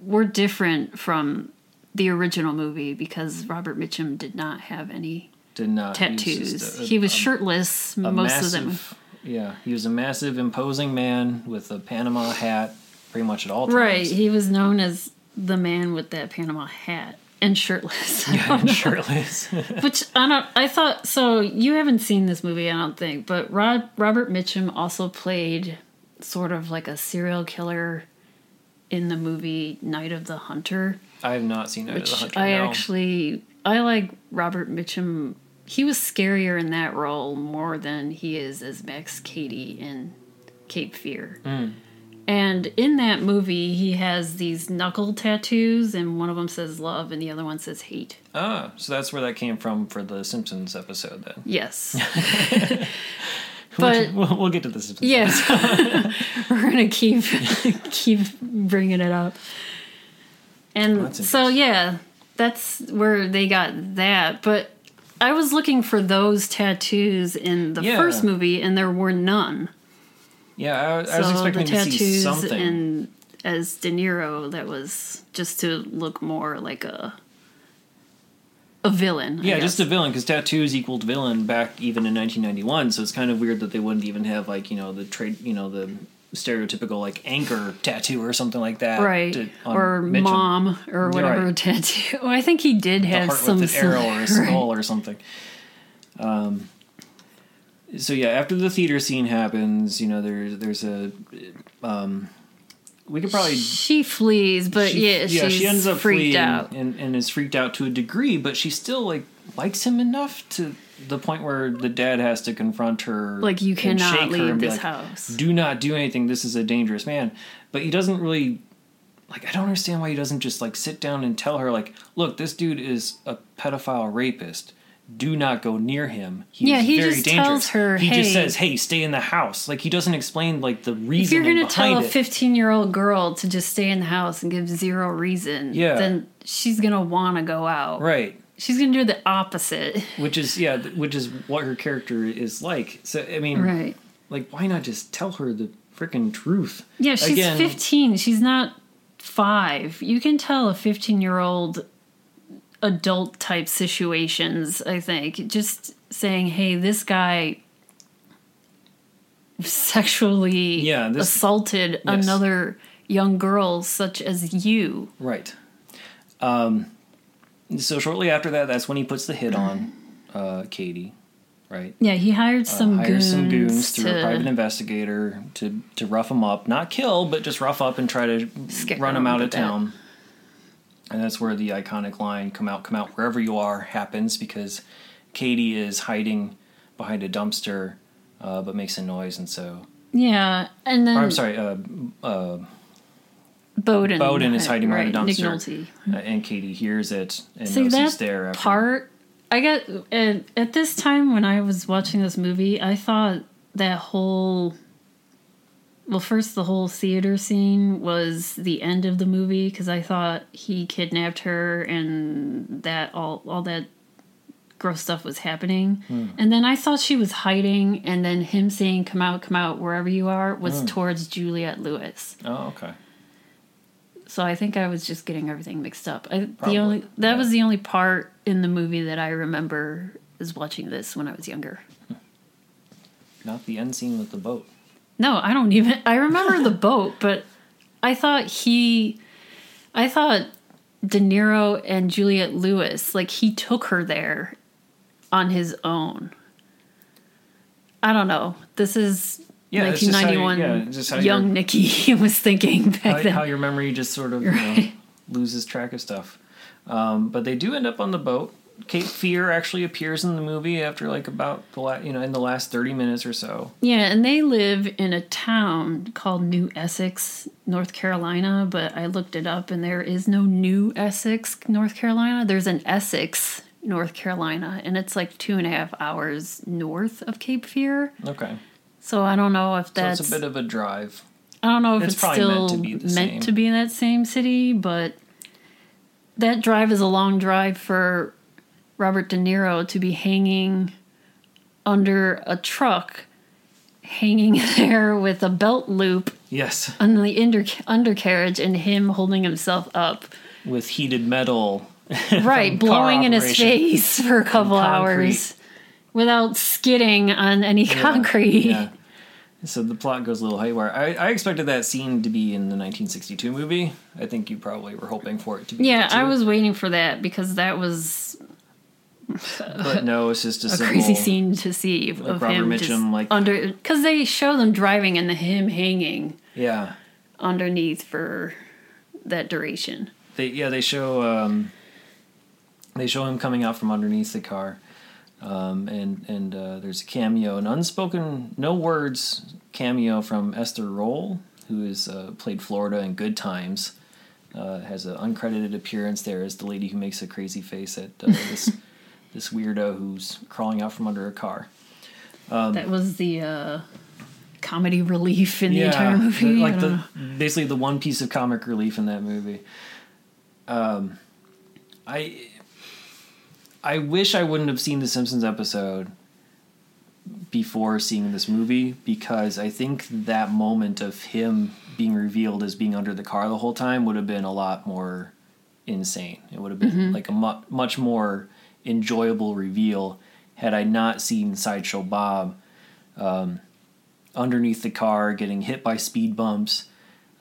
were different from the original movie because Robert Mitchum did not have any did not he was tattoos. just a- he was a- shirtless a most of them. massive- Yeah, he was a massive, imposing man with a Panama hat, pretty much at all times. Right, he was known as the man with that Panama hat. and shirtless. and shirtless. Which I don't. I thought so. You haven't seen this movie, I don't think. But Rod Robert Mitchum also played sort of like a serial killer in the movie Night of the Hunter, I have not seen Night of the Hunter. I no. actually I like Robert Mitchum. He was scarier in that role more than he is as Max Cady in Cape Fear. Hmm. And in that movie, he has these knuckle tattoos, and one of them says love, and the other one says hate. Ah, so that's where that came from for the Simpsons episode then. Yes. but we'll, we'll get to this. Yes, we're gonna keep keep bringing it up. And so yeah, that's where they got that. But I was looking for those tattoos in the Yeah. first movie, and there were none. Yeah, I, I was so the expecting to see tattoos something. in as De Niro that was just to look more like a a villain. Yeah, just a villain because tattoos equaled villain back even in 1991. So it's kind of weird that they wouldn't even have like you know the trade you know the stereotypical like anchor tattoo or something like that. right to- or Mitchum. mom or whatever right. tattoo. I think he did a have some with an arrow or a right. skull or something. Um, so yeah, after the theater scene happens, you know, there's there's a, um, we could probably She flees, but she- yeah, she's she ends up freaked fleeing out. and and is freaked out to a degree, but she still like likes him enough to the point where the dad has to confront her, Like you cannot leave this like, house. Do not do anything. This is a dangerous man. But he doesn't really like. I don't understand why he doesn't just like sit down and tell her like, look, this dude is a pedophile rapist. Do not go near him. He's Yeah, he very just dangerous. tells her, he just says, "Hey, stay in the house." Like he doesn't explain like the If reason you're going to tell a 15 year old girl to just stay in the house and give zero reason, Yeah. then she's going to want to go out. right. She's going to do the opposite. which is yeah which is what her character is like so i mean Right. like why not just tell her the freaking truth Yeah, she's Again, 15. She's not five. You can tell a 15 year old adult type situations, I think. Just saying, hey, this guy sexually Yeah, this- assaulted Yes. another young girl such as you. right um so shortly after that that's when he puts the hit on uh Cady right Yeah, he hired some hires goons, some goons through to, a private investigator to to rough him up not kill but just rough up and try to Scare run him him out of town and that's where the iconic line come out come out wherever you are happens because Cady is hiding behind a dumpster uh, but makes a noise and so Yeah, and then or, I'm sorry, uh, uh, Bowden. Bowden is hiding right, behind a dumpster, uh, and Cady hears it and See knows that he's there. After. part. I got at, at this time when I was watching this movie, I thought that whole. Well, first the whole theater scene was the end of the movie because I thought he kidnapped her and that all all that gross stuff was happening, Hmm. and then I thought she was hiding, and then him saying "Come out, come out, wherever you are" was Hmm. towards Juliette Lewis. Oh, okay. So I think I was just getting everything mixed up. I, the only that yeah. was the only part in the movie that I remember is watching this when I was younger. Not the end scene with the boat. No, I don't even. I remember the boat, but I thought he, I thought De Niro and Juliette Lewis like he took her there on his own. I don't know. This is Yeah, it's just how you- 1991. yeah, just young Nikki was thinking back How, then. how your memory just sort of you know, loses track of stuff. Um, but they do end up on the boat. Cape Fear actually appears in the movie after like about the la- you know in the last thirty minutes or so. Yeah, and they live in a town called New Essex, North Carolina, but I looked it up and there is no New Essex, North Carolina. There's an Essex, North Carolina, and it's like two and a half hours north of Cape Fear. Okay, So I don't know if so that's it's a bit of a drive. I don't know if it's it's, still meant to be meant to be in that same city, but that drive is a long drive for Robert De Niro to be hanging under a truck, hanging there with a belt loop Yes, on the under- undercarriage and him holding himself up. with heated metal. Right, blowing in his face for a couple hours without skidding on any Yeah, concrete. Yeah. So the plot goes a little haywire. I, I expected that scene to be in the 1962 movie. I think you probably were hoping for it to be. Yeah. I was waiting for that because that was But no, it's just a, a crazy scene to see of Robert him Mitchum, just like- under because they show them driving and the him hanging Yeah, underneath for that duration. they yeah they show um, they show him coming out from underneath the car, um, and and uh, there's a cameo, an unspoken, no words cameo from Esther Rolle, who is uh, played Florida in Good Times. Uh, has an uncredited appearance there as the lady who makes a crazy face at uh, this this weirdo who's crawling out from under a car. Um, that was the uh, comedy relief in the entire movie. the- like the know. basically the one piece of comic relief in that movie. Um, I I wish I wouldn't have seen the Simpsons episode before seeing this movie because I think that moment of him being revealed as being under the car the whole time would have been a lot more insane. It would have been Mm-hmm. like a mu- much more enjoyable reveal had I not seen Sideshow Bob um, underneath the car, getting hit by speed bumps,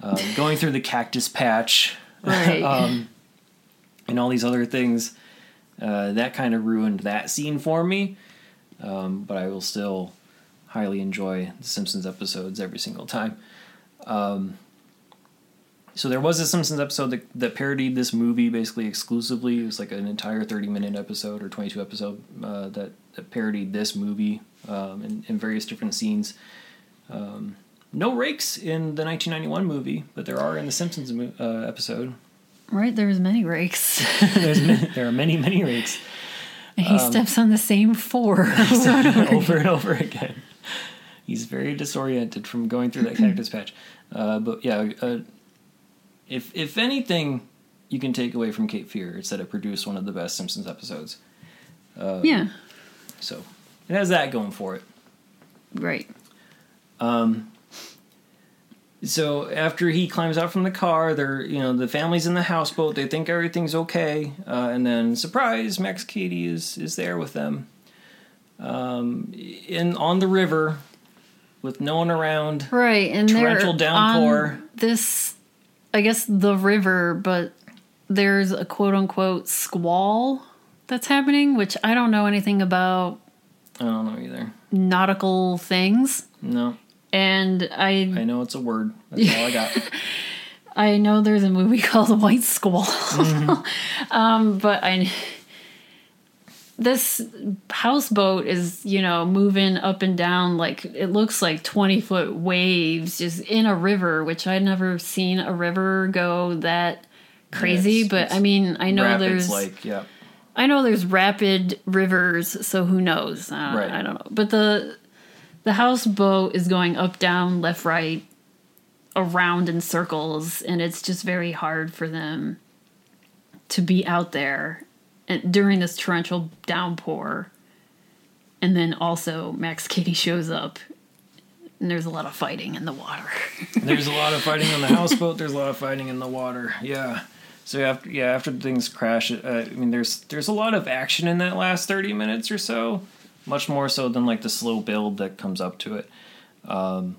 uh, going through the cactus patch, Right. um, and all these other things. Uh, that kind of ruined that scene for me, um, but I will still highly enjoy the Simpsons episodes every single time. Um, so there was a Simpsons episode that, that parodied this movie basically exclusively. It was like an entire thirty-minute episode or twenty-two episode uh, that, that parodied this movie um, in, in various different scenes. Um, no rakes in the 1991 movie, but there are in the Simpsons uh, episode. right, there was many rakes. There's many, there are many, many rakes And Um, he steps on the same four. over and over again. He's very disoriented from going through that cactus patch. Uh, but yeah, uh, if if anything you can take away from Cape Fear, it's that it produced one of the best Simpsons episodes. yeah, So it has that going for it. right. Um. So after he climbs out from the car, they're you know the family's in the houseboat. They think everything's okay, uh, and then surprise, Max Cady is is there with them, um, in on the river, with no one around. Right, and Torrential downpour. this, I guess, the river, but there's a quote unquote squall that's happening, which I don't know anything about I don't know either. nautical things. No, And I I know it's a word. That's all I got. I know there's a movie called White Squall, Mm-hmm. um, but I this houseboat is you know moving up and down like it looks like 20 foot waves just in a river which i'd never seen a river go that crazy it's- but it's i mean i know Rapids, there's like yeah, I know there's rapid rivers, so who knows? Uh, Right. I don't know. But the the houseboat is going up, down, left, right, around in circles, and it's just very hard for them to be out there during this torrential downpour. And then also Max Cady shows up, and there's a lot of fighting in the water. there's a lot of fighting on the houseboat. There's a lot of fighting in the water. Yeah. So after yeah after things crash, uh, I mean there's there's a lot of action in that last thirty minutes or so, much more so than like the slow build that comes up to it. Um,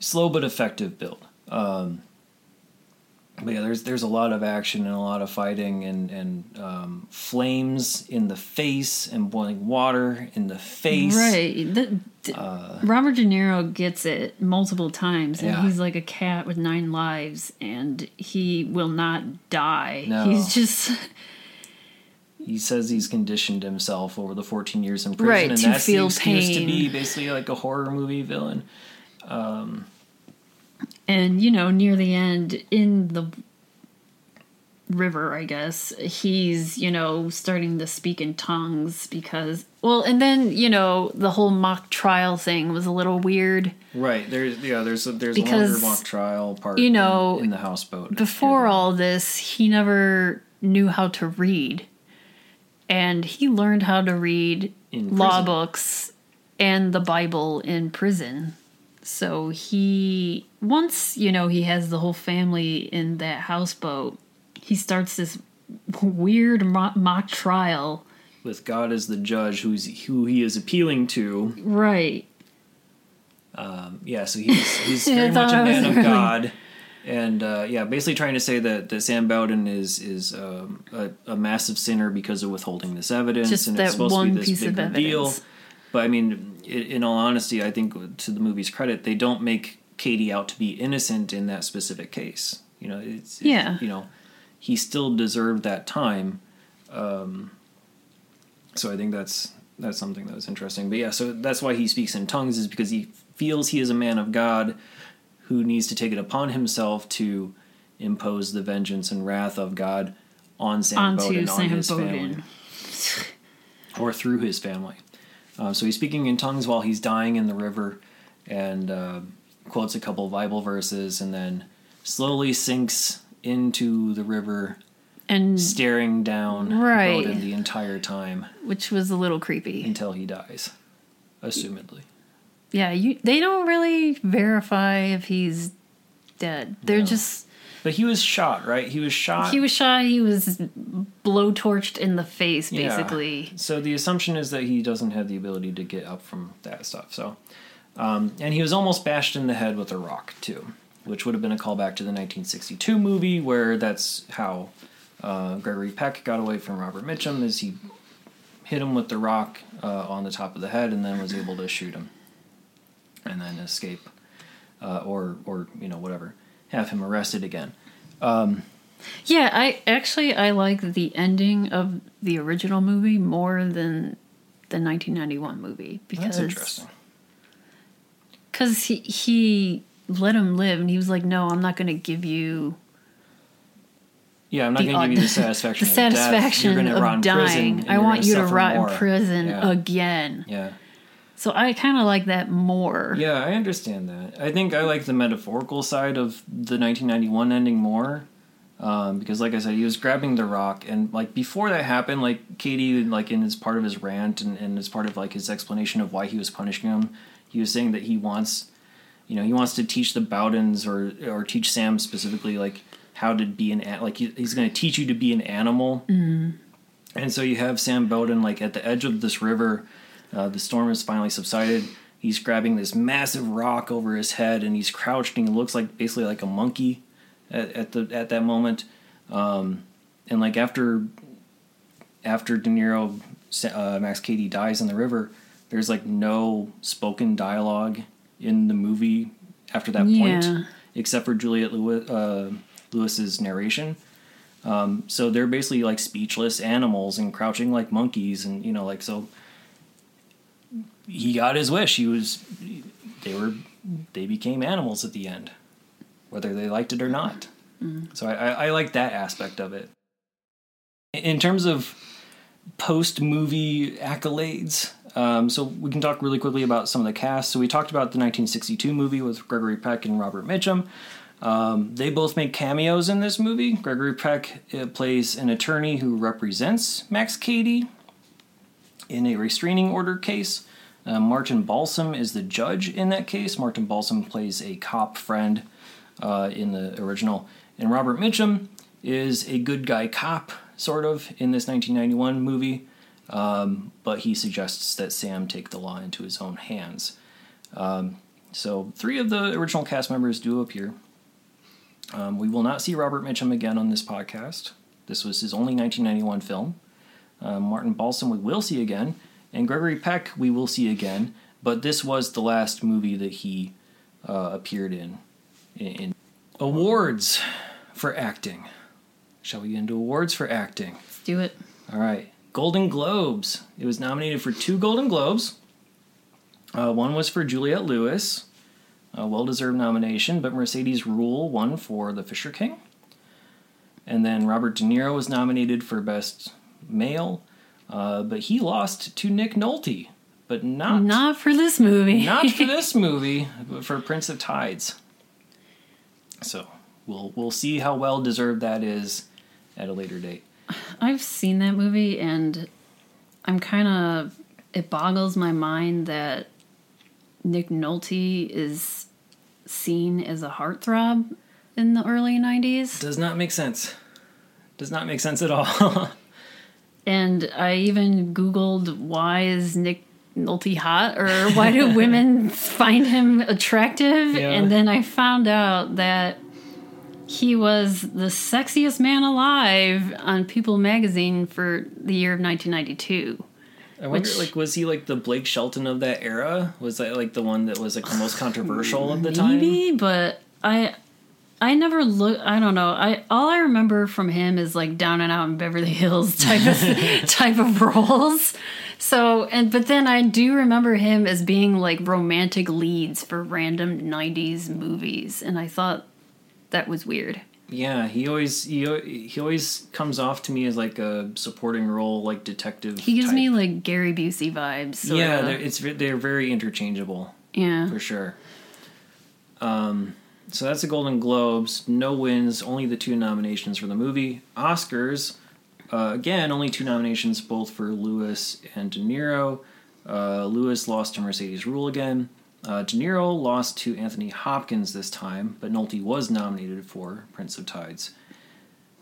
slow but effective build. Um, but yeah, there's there's a lot of action and a lot of fighting and and um, flames in the face and boiling water in the face. Right. The, d- Robert De Niro gets it multiple times, and Yeah. he's like a cat with nine lives, and he will not die. No. He's just he says he's conditioned himself over the 14 years in prison Right, and that's the excuse to be basically like a horror movie villain and you know near the end in the river i guess he's you know starting to speak in tongues because well and then you know the whole mock trial thing was a little weird. Right. There's yeah there's a there's Because, a longer mock trial part you know, in, in the houseboat. before all this, he never knew how to read. And he learned how to read In law books and the Bible in prison. So he, once, you know, he has the whole family in that houseboat, he starts this weird mo- mock trial. with god as the judge who's who he is appealing to Right. Um, yeah, so he's he's very much a man of really- God, and uh, yeah, basically trying to say that, that Sam Bowden is is um, a, a massive sinner because of withholding this evidence, Just and it's supposed to be this big deal. But I mean, in all honesty, I think to the movie's credit, they don't make Cady out to be innocent in that specific case. You know, it's, it's- Yeah. you know, he still deserved that time. Um, so I think that's that's something that was interesting. But yeah, so that's why he speaks in tongues is because he feels he is a man of God who needs to take it upon himself to impose the vengeance and wrath of God on Sam Onto Bowden, on his family or through his family. Um, so he's speaking in tongues while he's dying in the river and uh, quotes a couple Bible verses and then slowly sinks into the river, And staring down Right. Bowden the entire time which was a little creepy. until he dies, assumedly. Yeah, you they don't really verify if he's dead. They're No. just But he was shot, right? He was shot. he was shot, he was blowtorched in the face Yeah. basically. So the assumption is that he doesn't have the ability to get up from that stuff. So, um, and he was almost bashed in the head with a rock too, which would have been a callback to the 1962 movie, where that's how uh, Gregory Peck got away from Robert Mitchum, is he hit him with the rock uh, on the top of the head and then was able to shoot him, and then escape, uh, or or you know whatever, have him arrested again. Um, yeah, I actually I like the ending of the original movie more than the 1991 movie because That's interesting. Cuz he he let him live and he was like, "No, I'm not going to give you Yeah, I'm not going to give you the satisfaction. the of death. You're satisfaction gonna rot in of dying. I want you to rot more." in prison Yeah. again." Yeah. So I kind of like that more. Yeah, I understand that. I think I like the metaphorical side of the 1991 ending more. Um, because, like I said, he was grabbing the rock, and like before that happened, like Cady, like in his part of his rant and, and as part of like his explanation of why he was punishing him, he was saying that he wants, you know, he wants to teach the Bowdens or or teach Sam specifically like how to be an like he, he's going to teach you to be an animal. And so you have Sam Bowden like at the edge of this river. Uh, the storm has finally subsided. He's grabbing this massive rock over his head, and he's crouched, and he looks like basically like a monkey at, at the at that moment. Um, and like after after De Niro, uh, Max Cady dies in the river, there's like no spoken dialogue in the movie after that point, except for Juliette Lewis, uh, Lewis's narration. Um, so they're basically like speechless animals and crouching like monkeys, and you know, like so. He got his wish. He was, they were, they became animals at the end, whether they liked it or not. So I, I, I like that aspect of it. In terms of post movie accolades, um, so we can talk really quickly about some of the cast. So we talked about the 1962 movie with Gregory Peck and Robert Mitchum. Um, they both make cameos in this movie. Gregory Peck uh, plays an attorney who represents Max Cady in a restraining order case. Uh, Martin Balsam is the judge in that case. Martin Balsam plays a cop friend uh, in the original. And Robert Mitchum is a good guy cop, sort of, in this 1991 movie. Um, but he suggests that Sam take the law into his own hands. Um, so, three of the original cast members do appear. Um, we will not see Robert Mitchum again on this podcast. This was his only 1991 film. Uh, Martin Balsam we will see again, and Gregory Peck we will see again. But this was the last movie that he uh, appeared in, in. awards for acting. Shall we get into awards for acting? Let's do it. All right. Golden Globes. It was nominated for two Golden Globes. Uh, one was for Juliette Lewis, a well deserved nomination, but Mercedes Ruehl won for The Fisher King. And then Robert De Niro was nominated for Best Male, uh, but he lost to Nick Nolte, but not, Not for this movie. not for this movie, but for Prince of Tides. So we'll we'll see how well deserved that is at a later date. I've seen that movie and I'm kind of it boggles my mind that Nick Nolte is seen as a heartthrob in the early 90s. Does not make sense. Does not make sense at all. And I even googled why is Nick Nolte hot or why do women find him attractive? Yeah. And then I found out that he was the sexiest man alive on People magazine for the year of 1992. I wonder, Which- like, was he like the Blake Shelton of that era? Was that like the one that was like the most controversial of the time? Maybe, but I I never look I don't know. I all I remember from him is like down and out in Beverly Hills type of type of roles. So and but then I do remember him as being like romantic leads for random 90s movies and I thought that was weird. Yeah, he always he, he always comes off to me as like a supporting role, like detective. He gives type. me like Gary Busey vibes. yeah, they're, it's they're very interchangeable yeah. for sure. Um, so that's the Golden Globes. No wins, only the two nominations for the movie. Oscars, uh, again, only two nominations, both for Lewis and De Niro. Uh, Lewis lost to Mercedes Ruehl again. Uh, De Niro lost to Anthony Hopkins this time, but Nolte was nominated for Prince of Tides.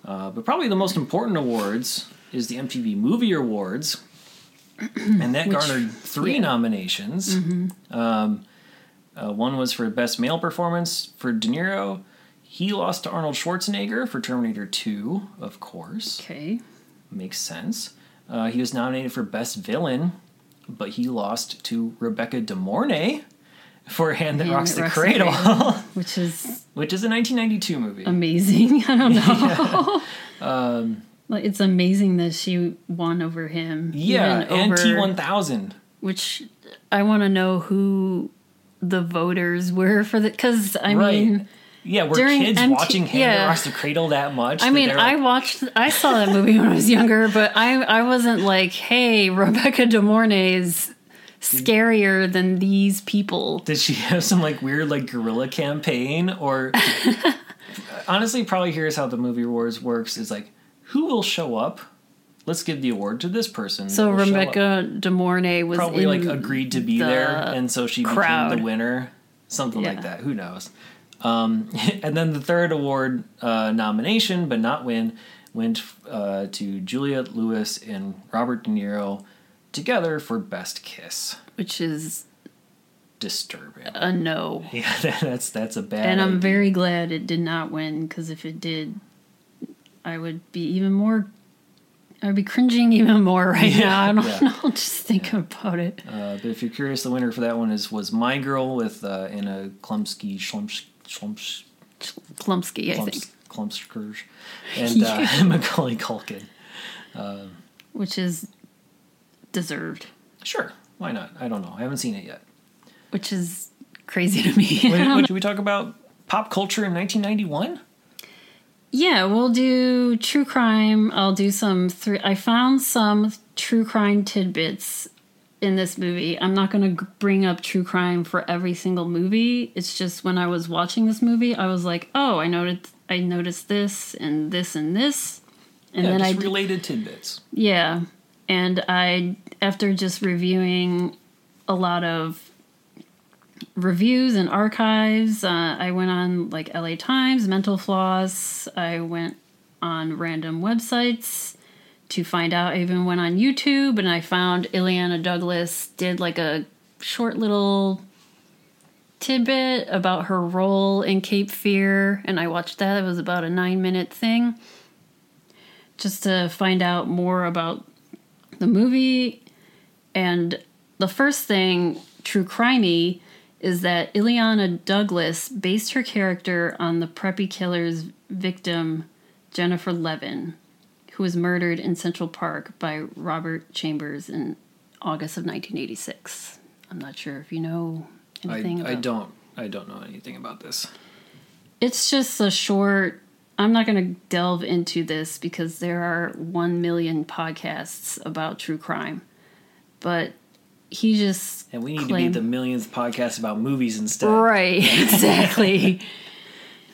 Uh, but probably the most important awards is the MTV Movie Awards, and that Which- garnered three yeah. nominations. Um, uh, one was for Best Male Performance for De Niro. He lost to Arnold Schwarzenegger for Terminator 2, of course. Okay. Makes sense. Uh, he was nominated for Best Villain, but he lost to Rebecca De Mornay for Hand That Hand Rocks That the Rocks the Cradle, Which is which is a 1992 movie. amazing. I don't know. Um, like it's amazing that she won over him. yeah, and T1000. Which I want to know who the voters were for the because I Right. mean Yeah, were during kids MT watching Hand yeah. Rocks the Cradle that much? I that mean they're I watched I saw that movie when I was younger, but I I wasn't like hey Rebecca De Mornay is scarier than these people. Did she have some like weird like guerrilla campaign or honestly probably here's how the movie wars works is like who will show up? Let's give the award to this person. So will. Rebecca De Mornay was probably like agreed to be the there and so she became the winner. Something like that. Who knows? Um, and then the third award uh, nomination, but not win, went uh, to Juliette Lewis and Robert De Niro together for Best Kiss. which is Disturbing. a no. Yeah, that's that's a bad. And I'm idea. very glad it did not win because if it did, I would be even more. I'd be cringing even more right Yeah, now. I don't yeah. know, just thinking about it. Uh, but if you're curious, the winner for that one is was My Girl with uh, Anna Chlumsky Schlumps Schlumps Klumsky, I think, Klumskers and uh, Macaulay Culkin. which is deserved, Sure, why not? I don't know. I haven't seen it yet. which is crazy to me. Wait, wait, should we talk about pop culture in 1991? Yeah, we'll do true crime. I'll do some. Three, I found some true crime tidbits in this movie. I'm not going to bring up true crime for every single movie. It's just when I was watching this movie, I was like, "Oh, I noticed I noticed this and this and this." And yeah, then I related tidbits. yeah, and I after just reviewing a lot of reviews and archives, uh, I went on like LA Times, Mental Floss. I went on random websites to find out. I even went on YouTube and I found Illeana Douglas did like a short little tidbit about her role in Cape Fear, and I watched that. It was about a nine minute thing just to find out more about the movie. And the first thing, true crimey, is that Illeana Douglas based her character on the preppy killer's victim, Jennifer Levin, who was murdered in Central Park by Robert Chambers in August of 1986. I'm not sure if you know I, anything about I don't. I don't know anything about this. it's just a short i'm not going to delve into this because there are 1 million podcasts about true crime but he just And we need claimed- to be the millionth podcast about movies instead. right exactly.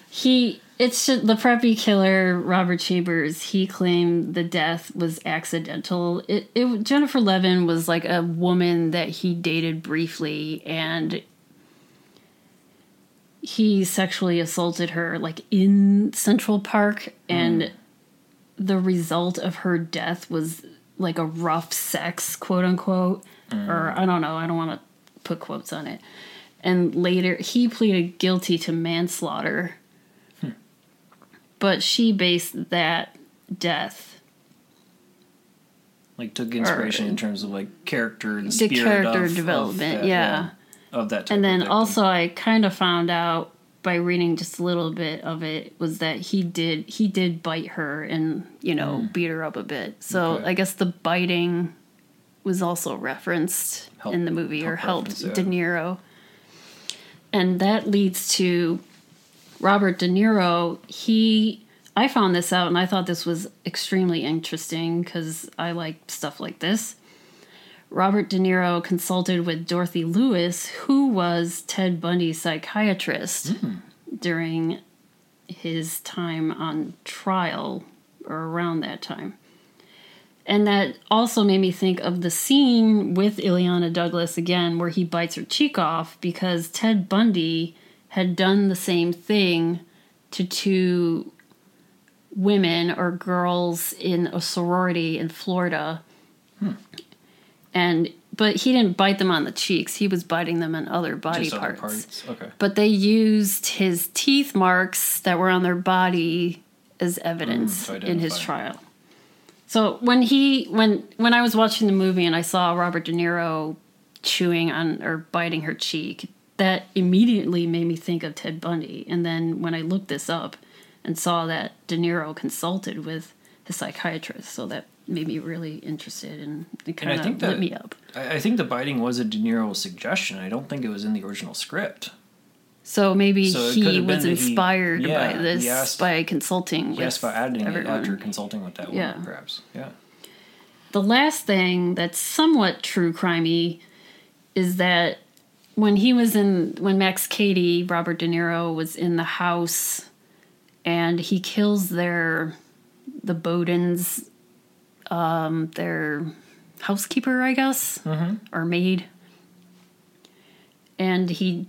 He it's just, the preppy killer robert chambers he claimed the death was accidental. It, it jennifer levin was like a woman that he dated briefly and he sexually assaulted her like in central park and mm. the result of her death was like a rough sex, quote unquote, or I don't know, I don't want to put quotes on it. And later, he pleaded guilty to manslaughter, but she based that death Like took inspiration in terms of like character and the character of- of development, that, yeah. of that. Type And then also, I kind of found out by reading just a little bit of it was that he did he did bite her and you know mm. beat her up a bit. So Okay. I guess the biting was also referenced Help- in the movie or helped De. Niro, and that leads to Robert De Niro. He I found this out and I thought this was extremely interesting because I like stuff like this. Robert De Niro consulted with Dorothy Lewis, who was Ted Bundy's psychiatrist hmm. during his time on trial or around that time. And that also made me think of the scene with Illeana Douglas again, where he bites her cheek off because Ted Bundy had done the same thing to two women or girls in a sorority in Florida and but he didn't bite them on the cheeks he was biting them in other body Just other parts. parts. Okay. but they used his teeth marks that were on their body as evidence Mm, in his trial so when he when when i was watching the movie and i saw robert de niro chewing on or biting her cheek that immediately made me think of ted bundy and then when i looked this up and saw that de niro consulted with his psychiatrist so that made me really interested and it kind of lit me up I think the biting was a De Niro suggestion. I don't think it was in the original script. So maybe So he was that he- inspired yeah, by this asked- by consulting Yes, by adding everyone. it after consulting with that Yeah. woman, perhaps. Yeah. The last thing that's somewhat true crimey is that when he was in when Max Cady, Robert De Niro was in the house and he kills their the Bowdens um their housekeeper, I guess, or maid. And he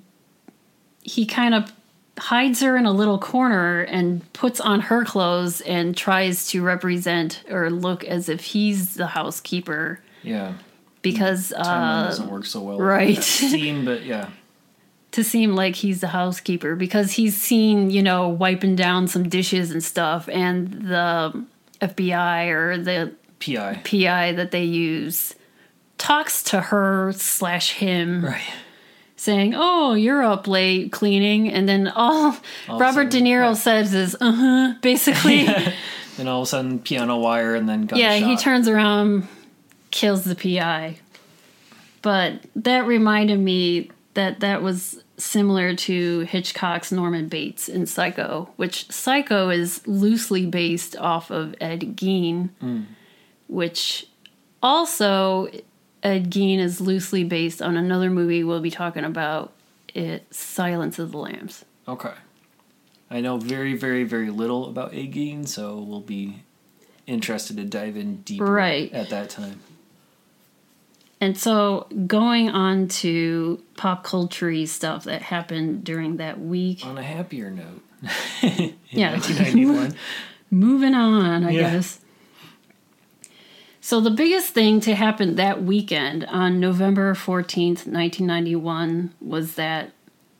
he kind of hides her in a little corner and puts on her clothes and tries to represent or look as if he's the housekeeper Yeah. because uh, doesn't work so well. right. but yeah. to seem like he's the housekeeper because he's seen you know wiping down some dishes and stuff and the FBI or the PI. PI that they use talks to her slash him Right. Saying, "Oh, you're up late cleaning," and then all, All of a Robert De Niro yeah. says is, "Uh huh," basically. yeah, Then all of a sudden, piano wire, and then gunshot. he turns around, kills the PI. But that reminded me that that was similar to Hitchcock's Norman Bates in Psycho, which Psycho is loosely based off of Ed Gein, which also Ed Gein is loosely based on another movie we'll be talking about. It Silence of the Lambs. Okay. I know very, very, very little about Ed Gein, so we'll be interested to dive in deeper Right. at that time. And so going on to pop culture stuff that happened during that week. On a happier note. Yeah. 1991. Moving on, I Yeah. guess. So the biggest thing to happen that weekend on November 14th, 1991 was that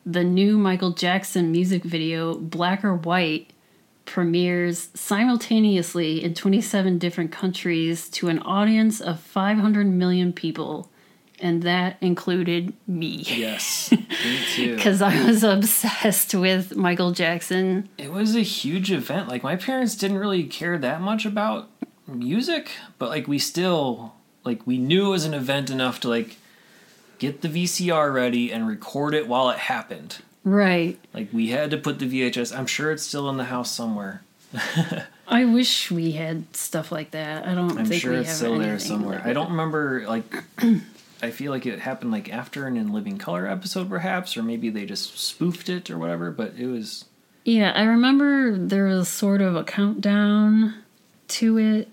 the new Michael Jackson music video Black or White premieres simultaneously in 27 different countries to an audience of 500 million people and that included me yes. Me too. because I was obsessed with Michael Jackson. It was a huge event. Like, my parents didn't really care that much about music, but, like, we still, like, we knew it was an event enough to, like, get the VCR ready and record it while it happened. Right. Like, we had to put the VHS. I'm sure it's still in the house somewhere. I wish we had stuff like that. I don't I'm think sure we it's still there somewhere. like I don't remember like I feel like it happened like after an In Living Color episode perhaps or maybe they just spoofed it or whatever, but it was Yeah, I remember there was sort of a countdown to it,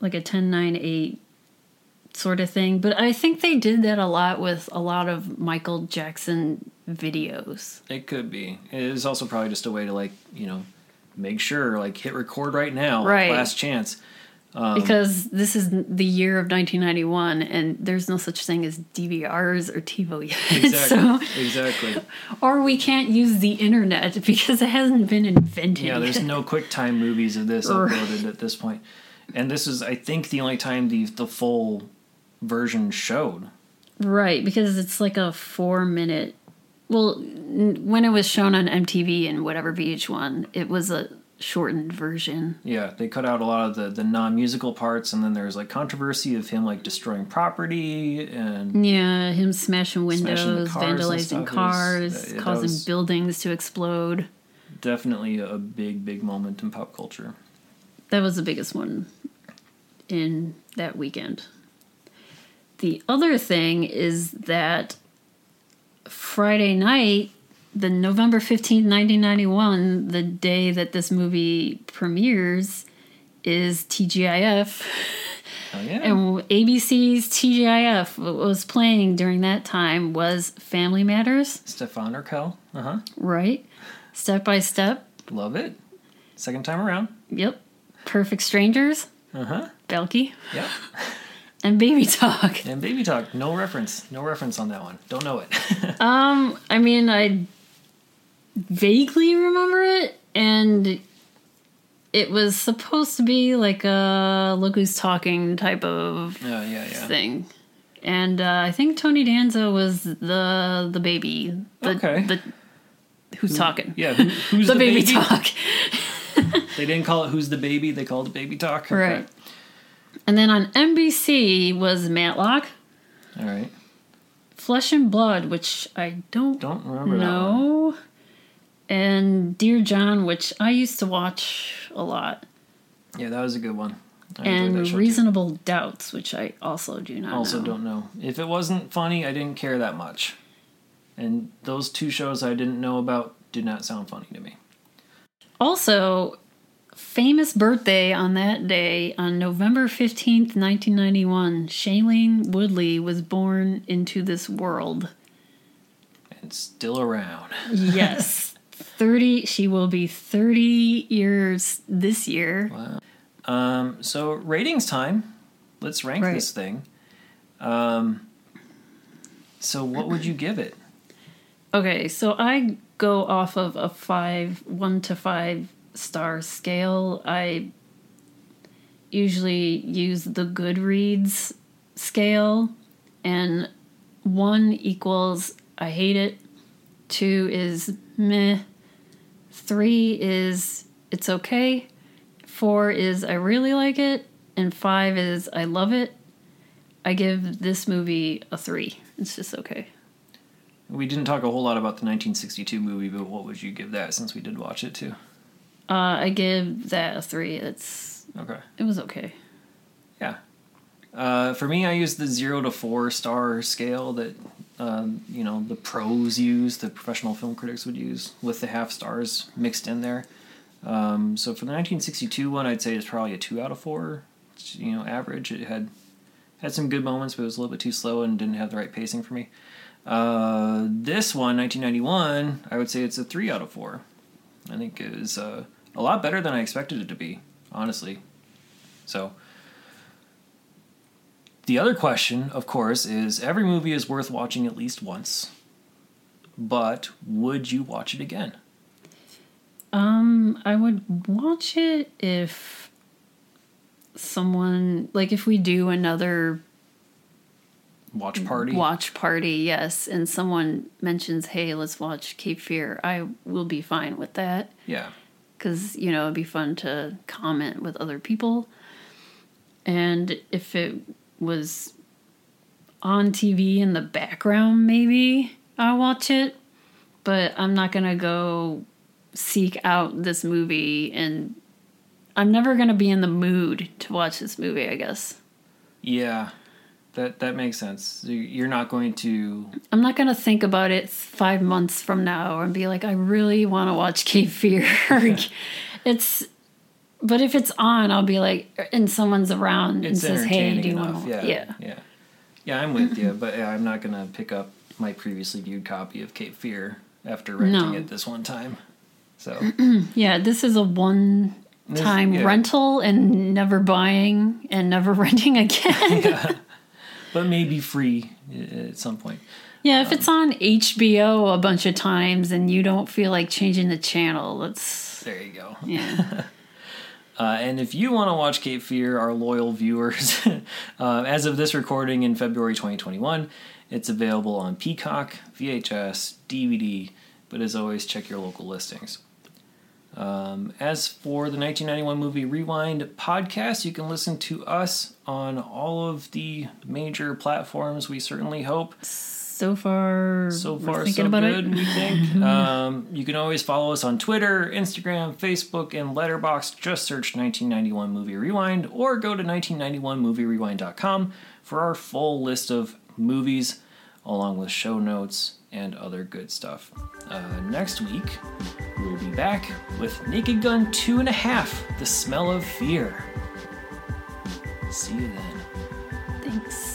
like a 10, 9, 8 sort of thing. But I think they did that a lot with a lot of Michael Jackson videos. it could be. It is also probably just a way to like, you know, make sure like hit record right now, like, Right. last chance. Um, because this is the year of 1991 and there's no such thing as DVRs or TiVo yet. Exactly. so, exactly. or we can't use the internet because it hasn't been invented. Yeah, there's no QuickTime movies of this Right. uploaded at this point. And this is, I think, the only time the the full version showed. Right, because it's like a four minute. Well, n- when it was shown on MTV and whatever VH1, it was a shortened version. Yeah, they cut out a lot of the, the non musical parts, and then there's like controversy of him like destroying property and Yeah, him smashing Smashing windows, cars vandalizing was- cars, that- that causing buildings to explode. definitely a big, big moment in pop culture. That was the biggest one in that weekend. The other thing is that Friday night, the November 15th, 1991, the day that this movie premieres, is TGIF. Oh yeah, And ABC's TGIF was playing during that time was Family Matters, Stefan Urkel. Uh huh. right? Step by Step. Love it. Second time around. Yep. Perfect Strangers, Uh huh. Balki, Yep. and Baby Talk. And Baby Talk. No reference. No reference on that one. Don't know it. Um, I mean, I vaguely remember it, and it was supposed to be like a look who's talking type of Oh yeah, yeah. thing. And uh, I think Tony Danza was the the baby. The, Okay. The, who's talking? Yeah. Who, who's The, baby, talk. They didn't call it "Who's the Baby." They called it "Baby Talk." Okay. Right. And then on NBC was Matlock, All right. Flesh and Blood, which I don't Don't remember know, and Dear John, which I used to watch a lot, Yeah, that was a good one. I and show, too. Reasonable Doubts, which I also do not Also, know. don't know. If it wasn't funny, I didn't care that much. And those two shows I didn't know about did not sound funny to me. Also, famous birthday on that day, on November 15th, 1991, Shailene Woodley was born into this world. And still around. Yes. 30, she will be 30 years this year. Wow. Um, so ratings time. Let's rank Right. this thing. Um, so what would you give it? Okay, so I go off of a five, one to five star scale. I usually use the Goodreads scale, and one equals I hate it, two is meh, three is it's okay, four is I really like it, and five is I love it. I give this movie a three. It's just okay. We didn't talk a whole lot about the 1962 movie, but what would you give that since we did watch it too? Uh, I give that a three. It's Okay. it was okay. Yeah. Uh, for me, I use the zero to four star scale that um, you know the pros use, the professional film critics would use, with the half stars mixed in there. Um, so for the 1962 one, I'd say it's probably a two out of four. It's, you know, average. It had had some good moments, but it was a little bit too slow and didn't have the right pacing for me. Uh, this one, 1991, I would say it's a three out of four. I think it is uh, a lot better than I expected it to be, honestly. So. The other question, of course, is every movie is worth watching at least once. But would you watch it again? Um, I would watch it if someone like if we do another Watch party? watch party, yes, and someone mentions, "Hey, let's watch Cape Fear." I will be fine with that Yeah. because you know it'd be fun to comment with other people. And if it was on TV in the background, maybe I'll watch it. But I'm not gonna go seek out this movie, and I'm never gonna be in the mood to watch this movie. I guess Yeah. That that makes sense. You- You're not going to I'm not gonna think about it five months from now and be like, I really want to watch Cape Fear. it's, but if it's on, I'll be like, and someone's around and says, "Hey, do you want to?" Yeah. Yeah. Yeah. Yeah, I'm with you, but yeah, I'm not going to pick up my previously viewed copy of Cape Fear after renting No. it this one time. So, Yeah, this is a one time yeah. rental and never buying and never renting again. But maybe free uh, at some point. yeah, if it's on HBO a bunch of times and you don't feel like changing the channel, that's There you go. yeah. Uh, and if you want to watch Cape Fear, our loyal viewers, uh, as of this recording in February 2021, it's available on Peacock, VHS, DVD, but as always, check your local listings. Um, as for the 1991 movie Rewind podcast, you can listen to us on all of the major platforms. We certainly hope. so far, So far, so good. it. We think. um, you can always follow us on Twitter, Instagram, Facebook, and Letterboxd. Just search 1991 Movie Rewind, or go to 1991movierewind.com for our full list of movies, along with show notes and other good stuff. Uh, next week, we'll be back with Naked Gun 2.5 The Smell of Fear. See you then. Thanks.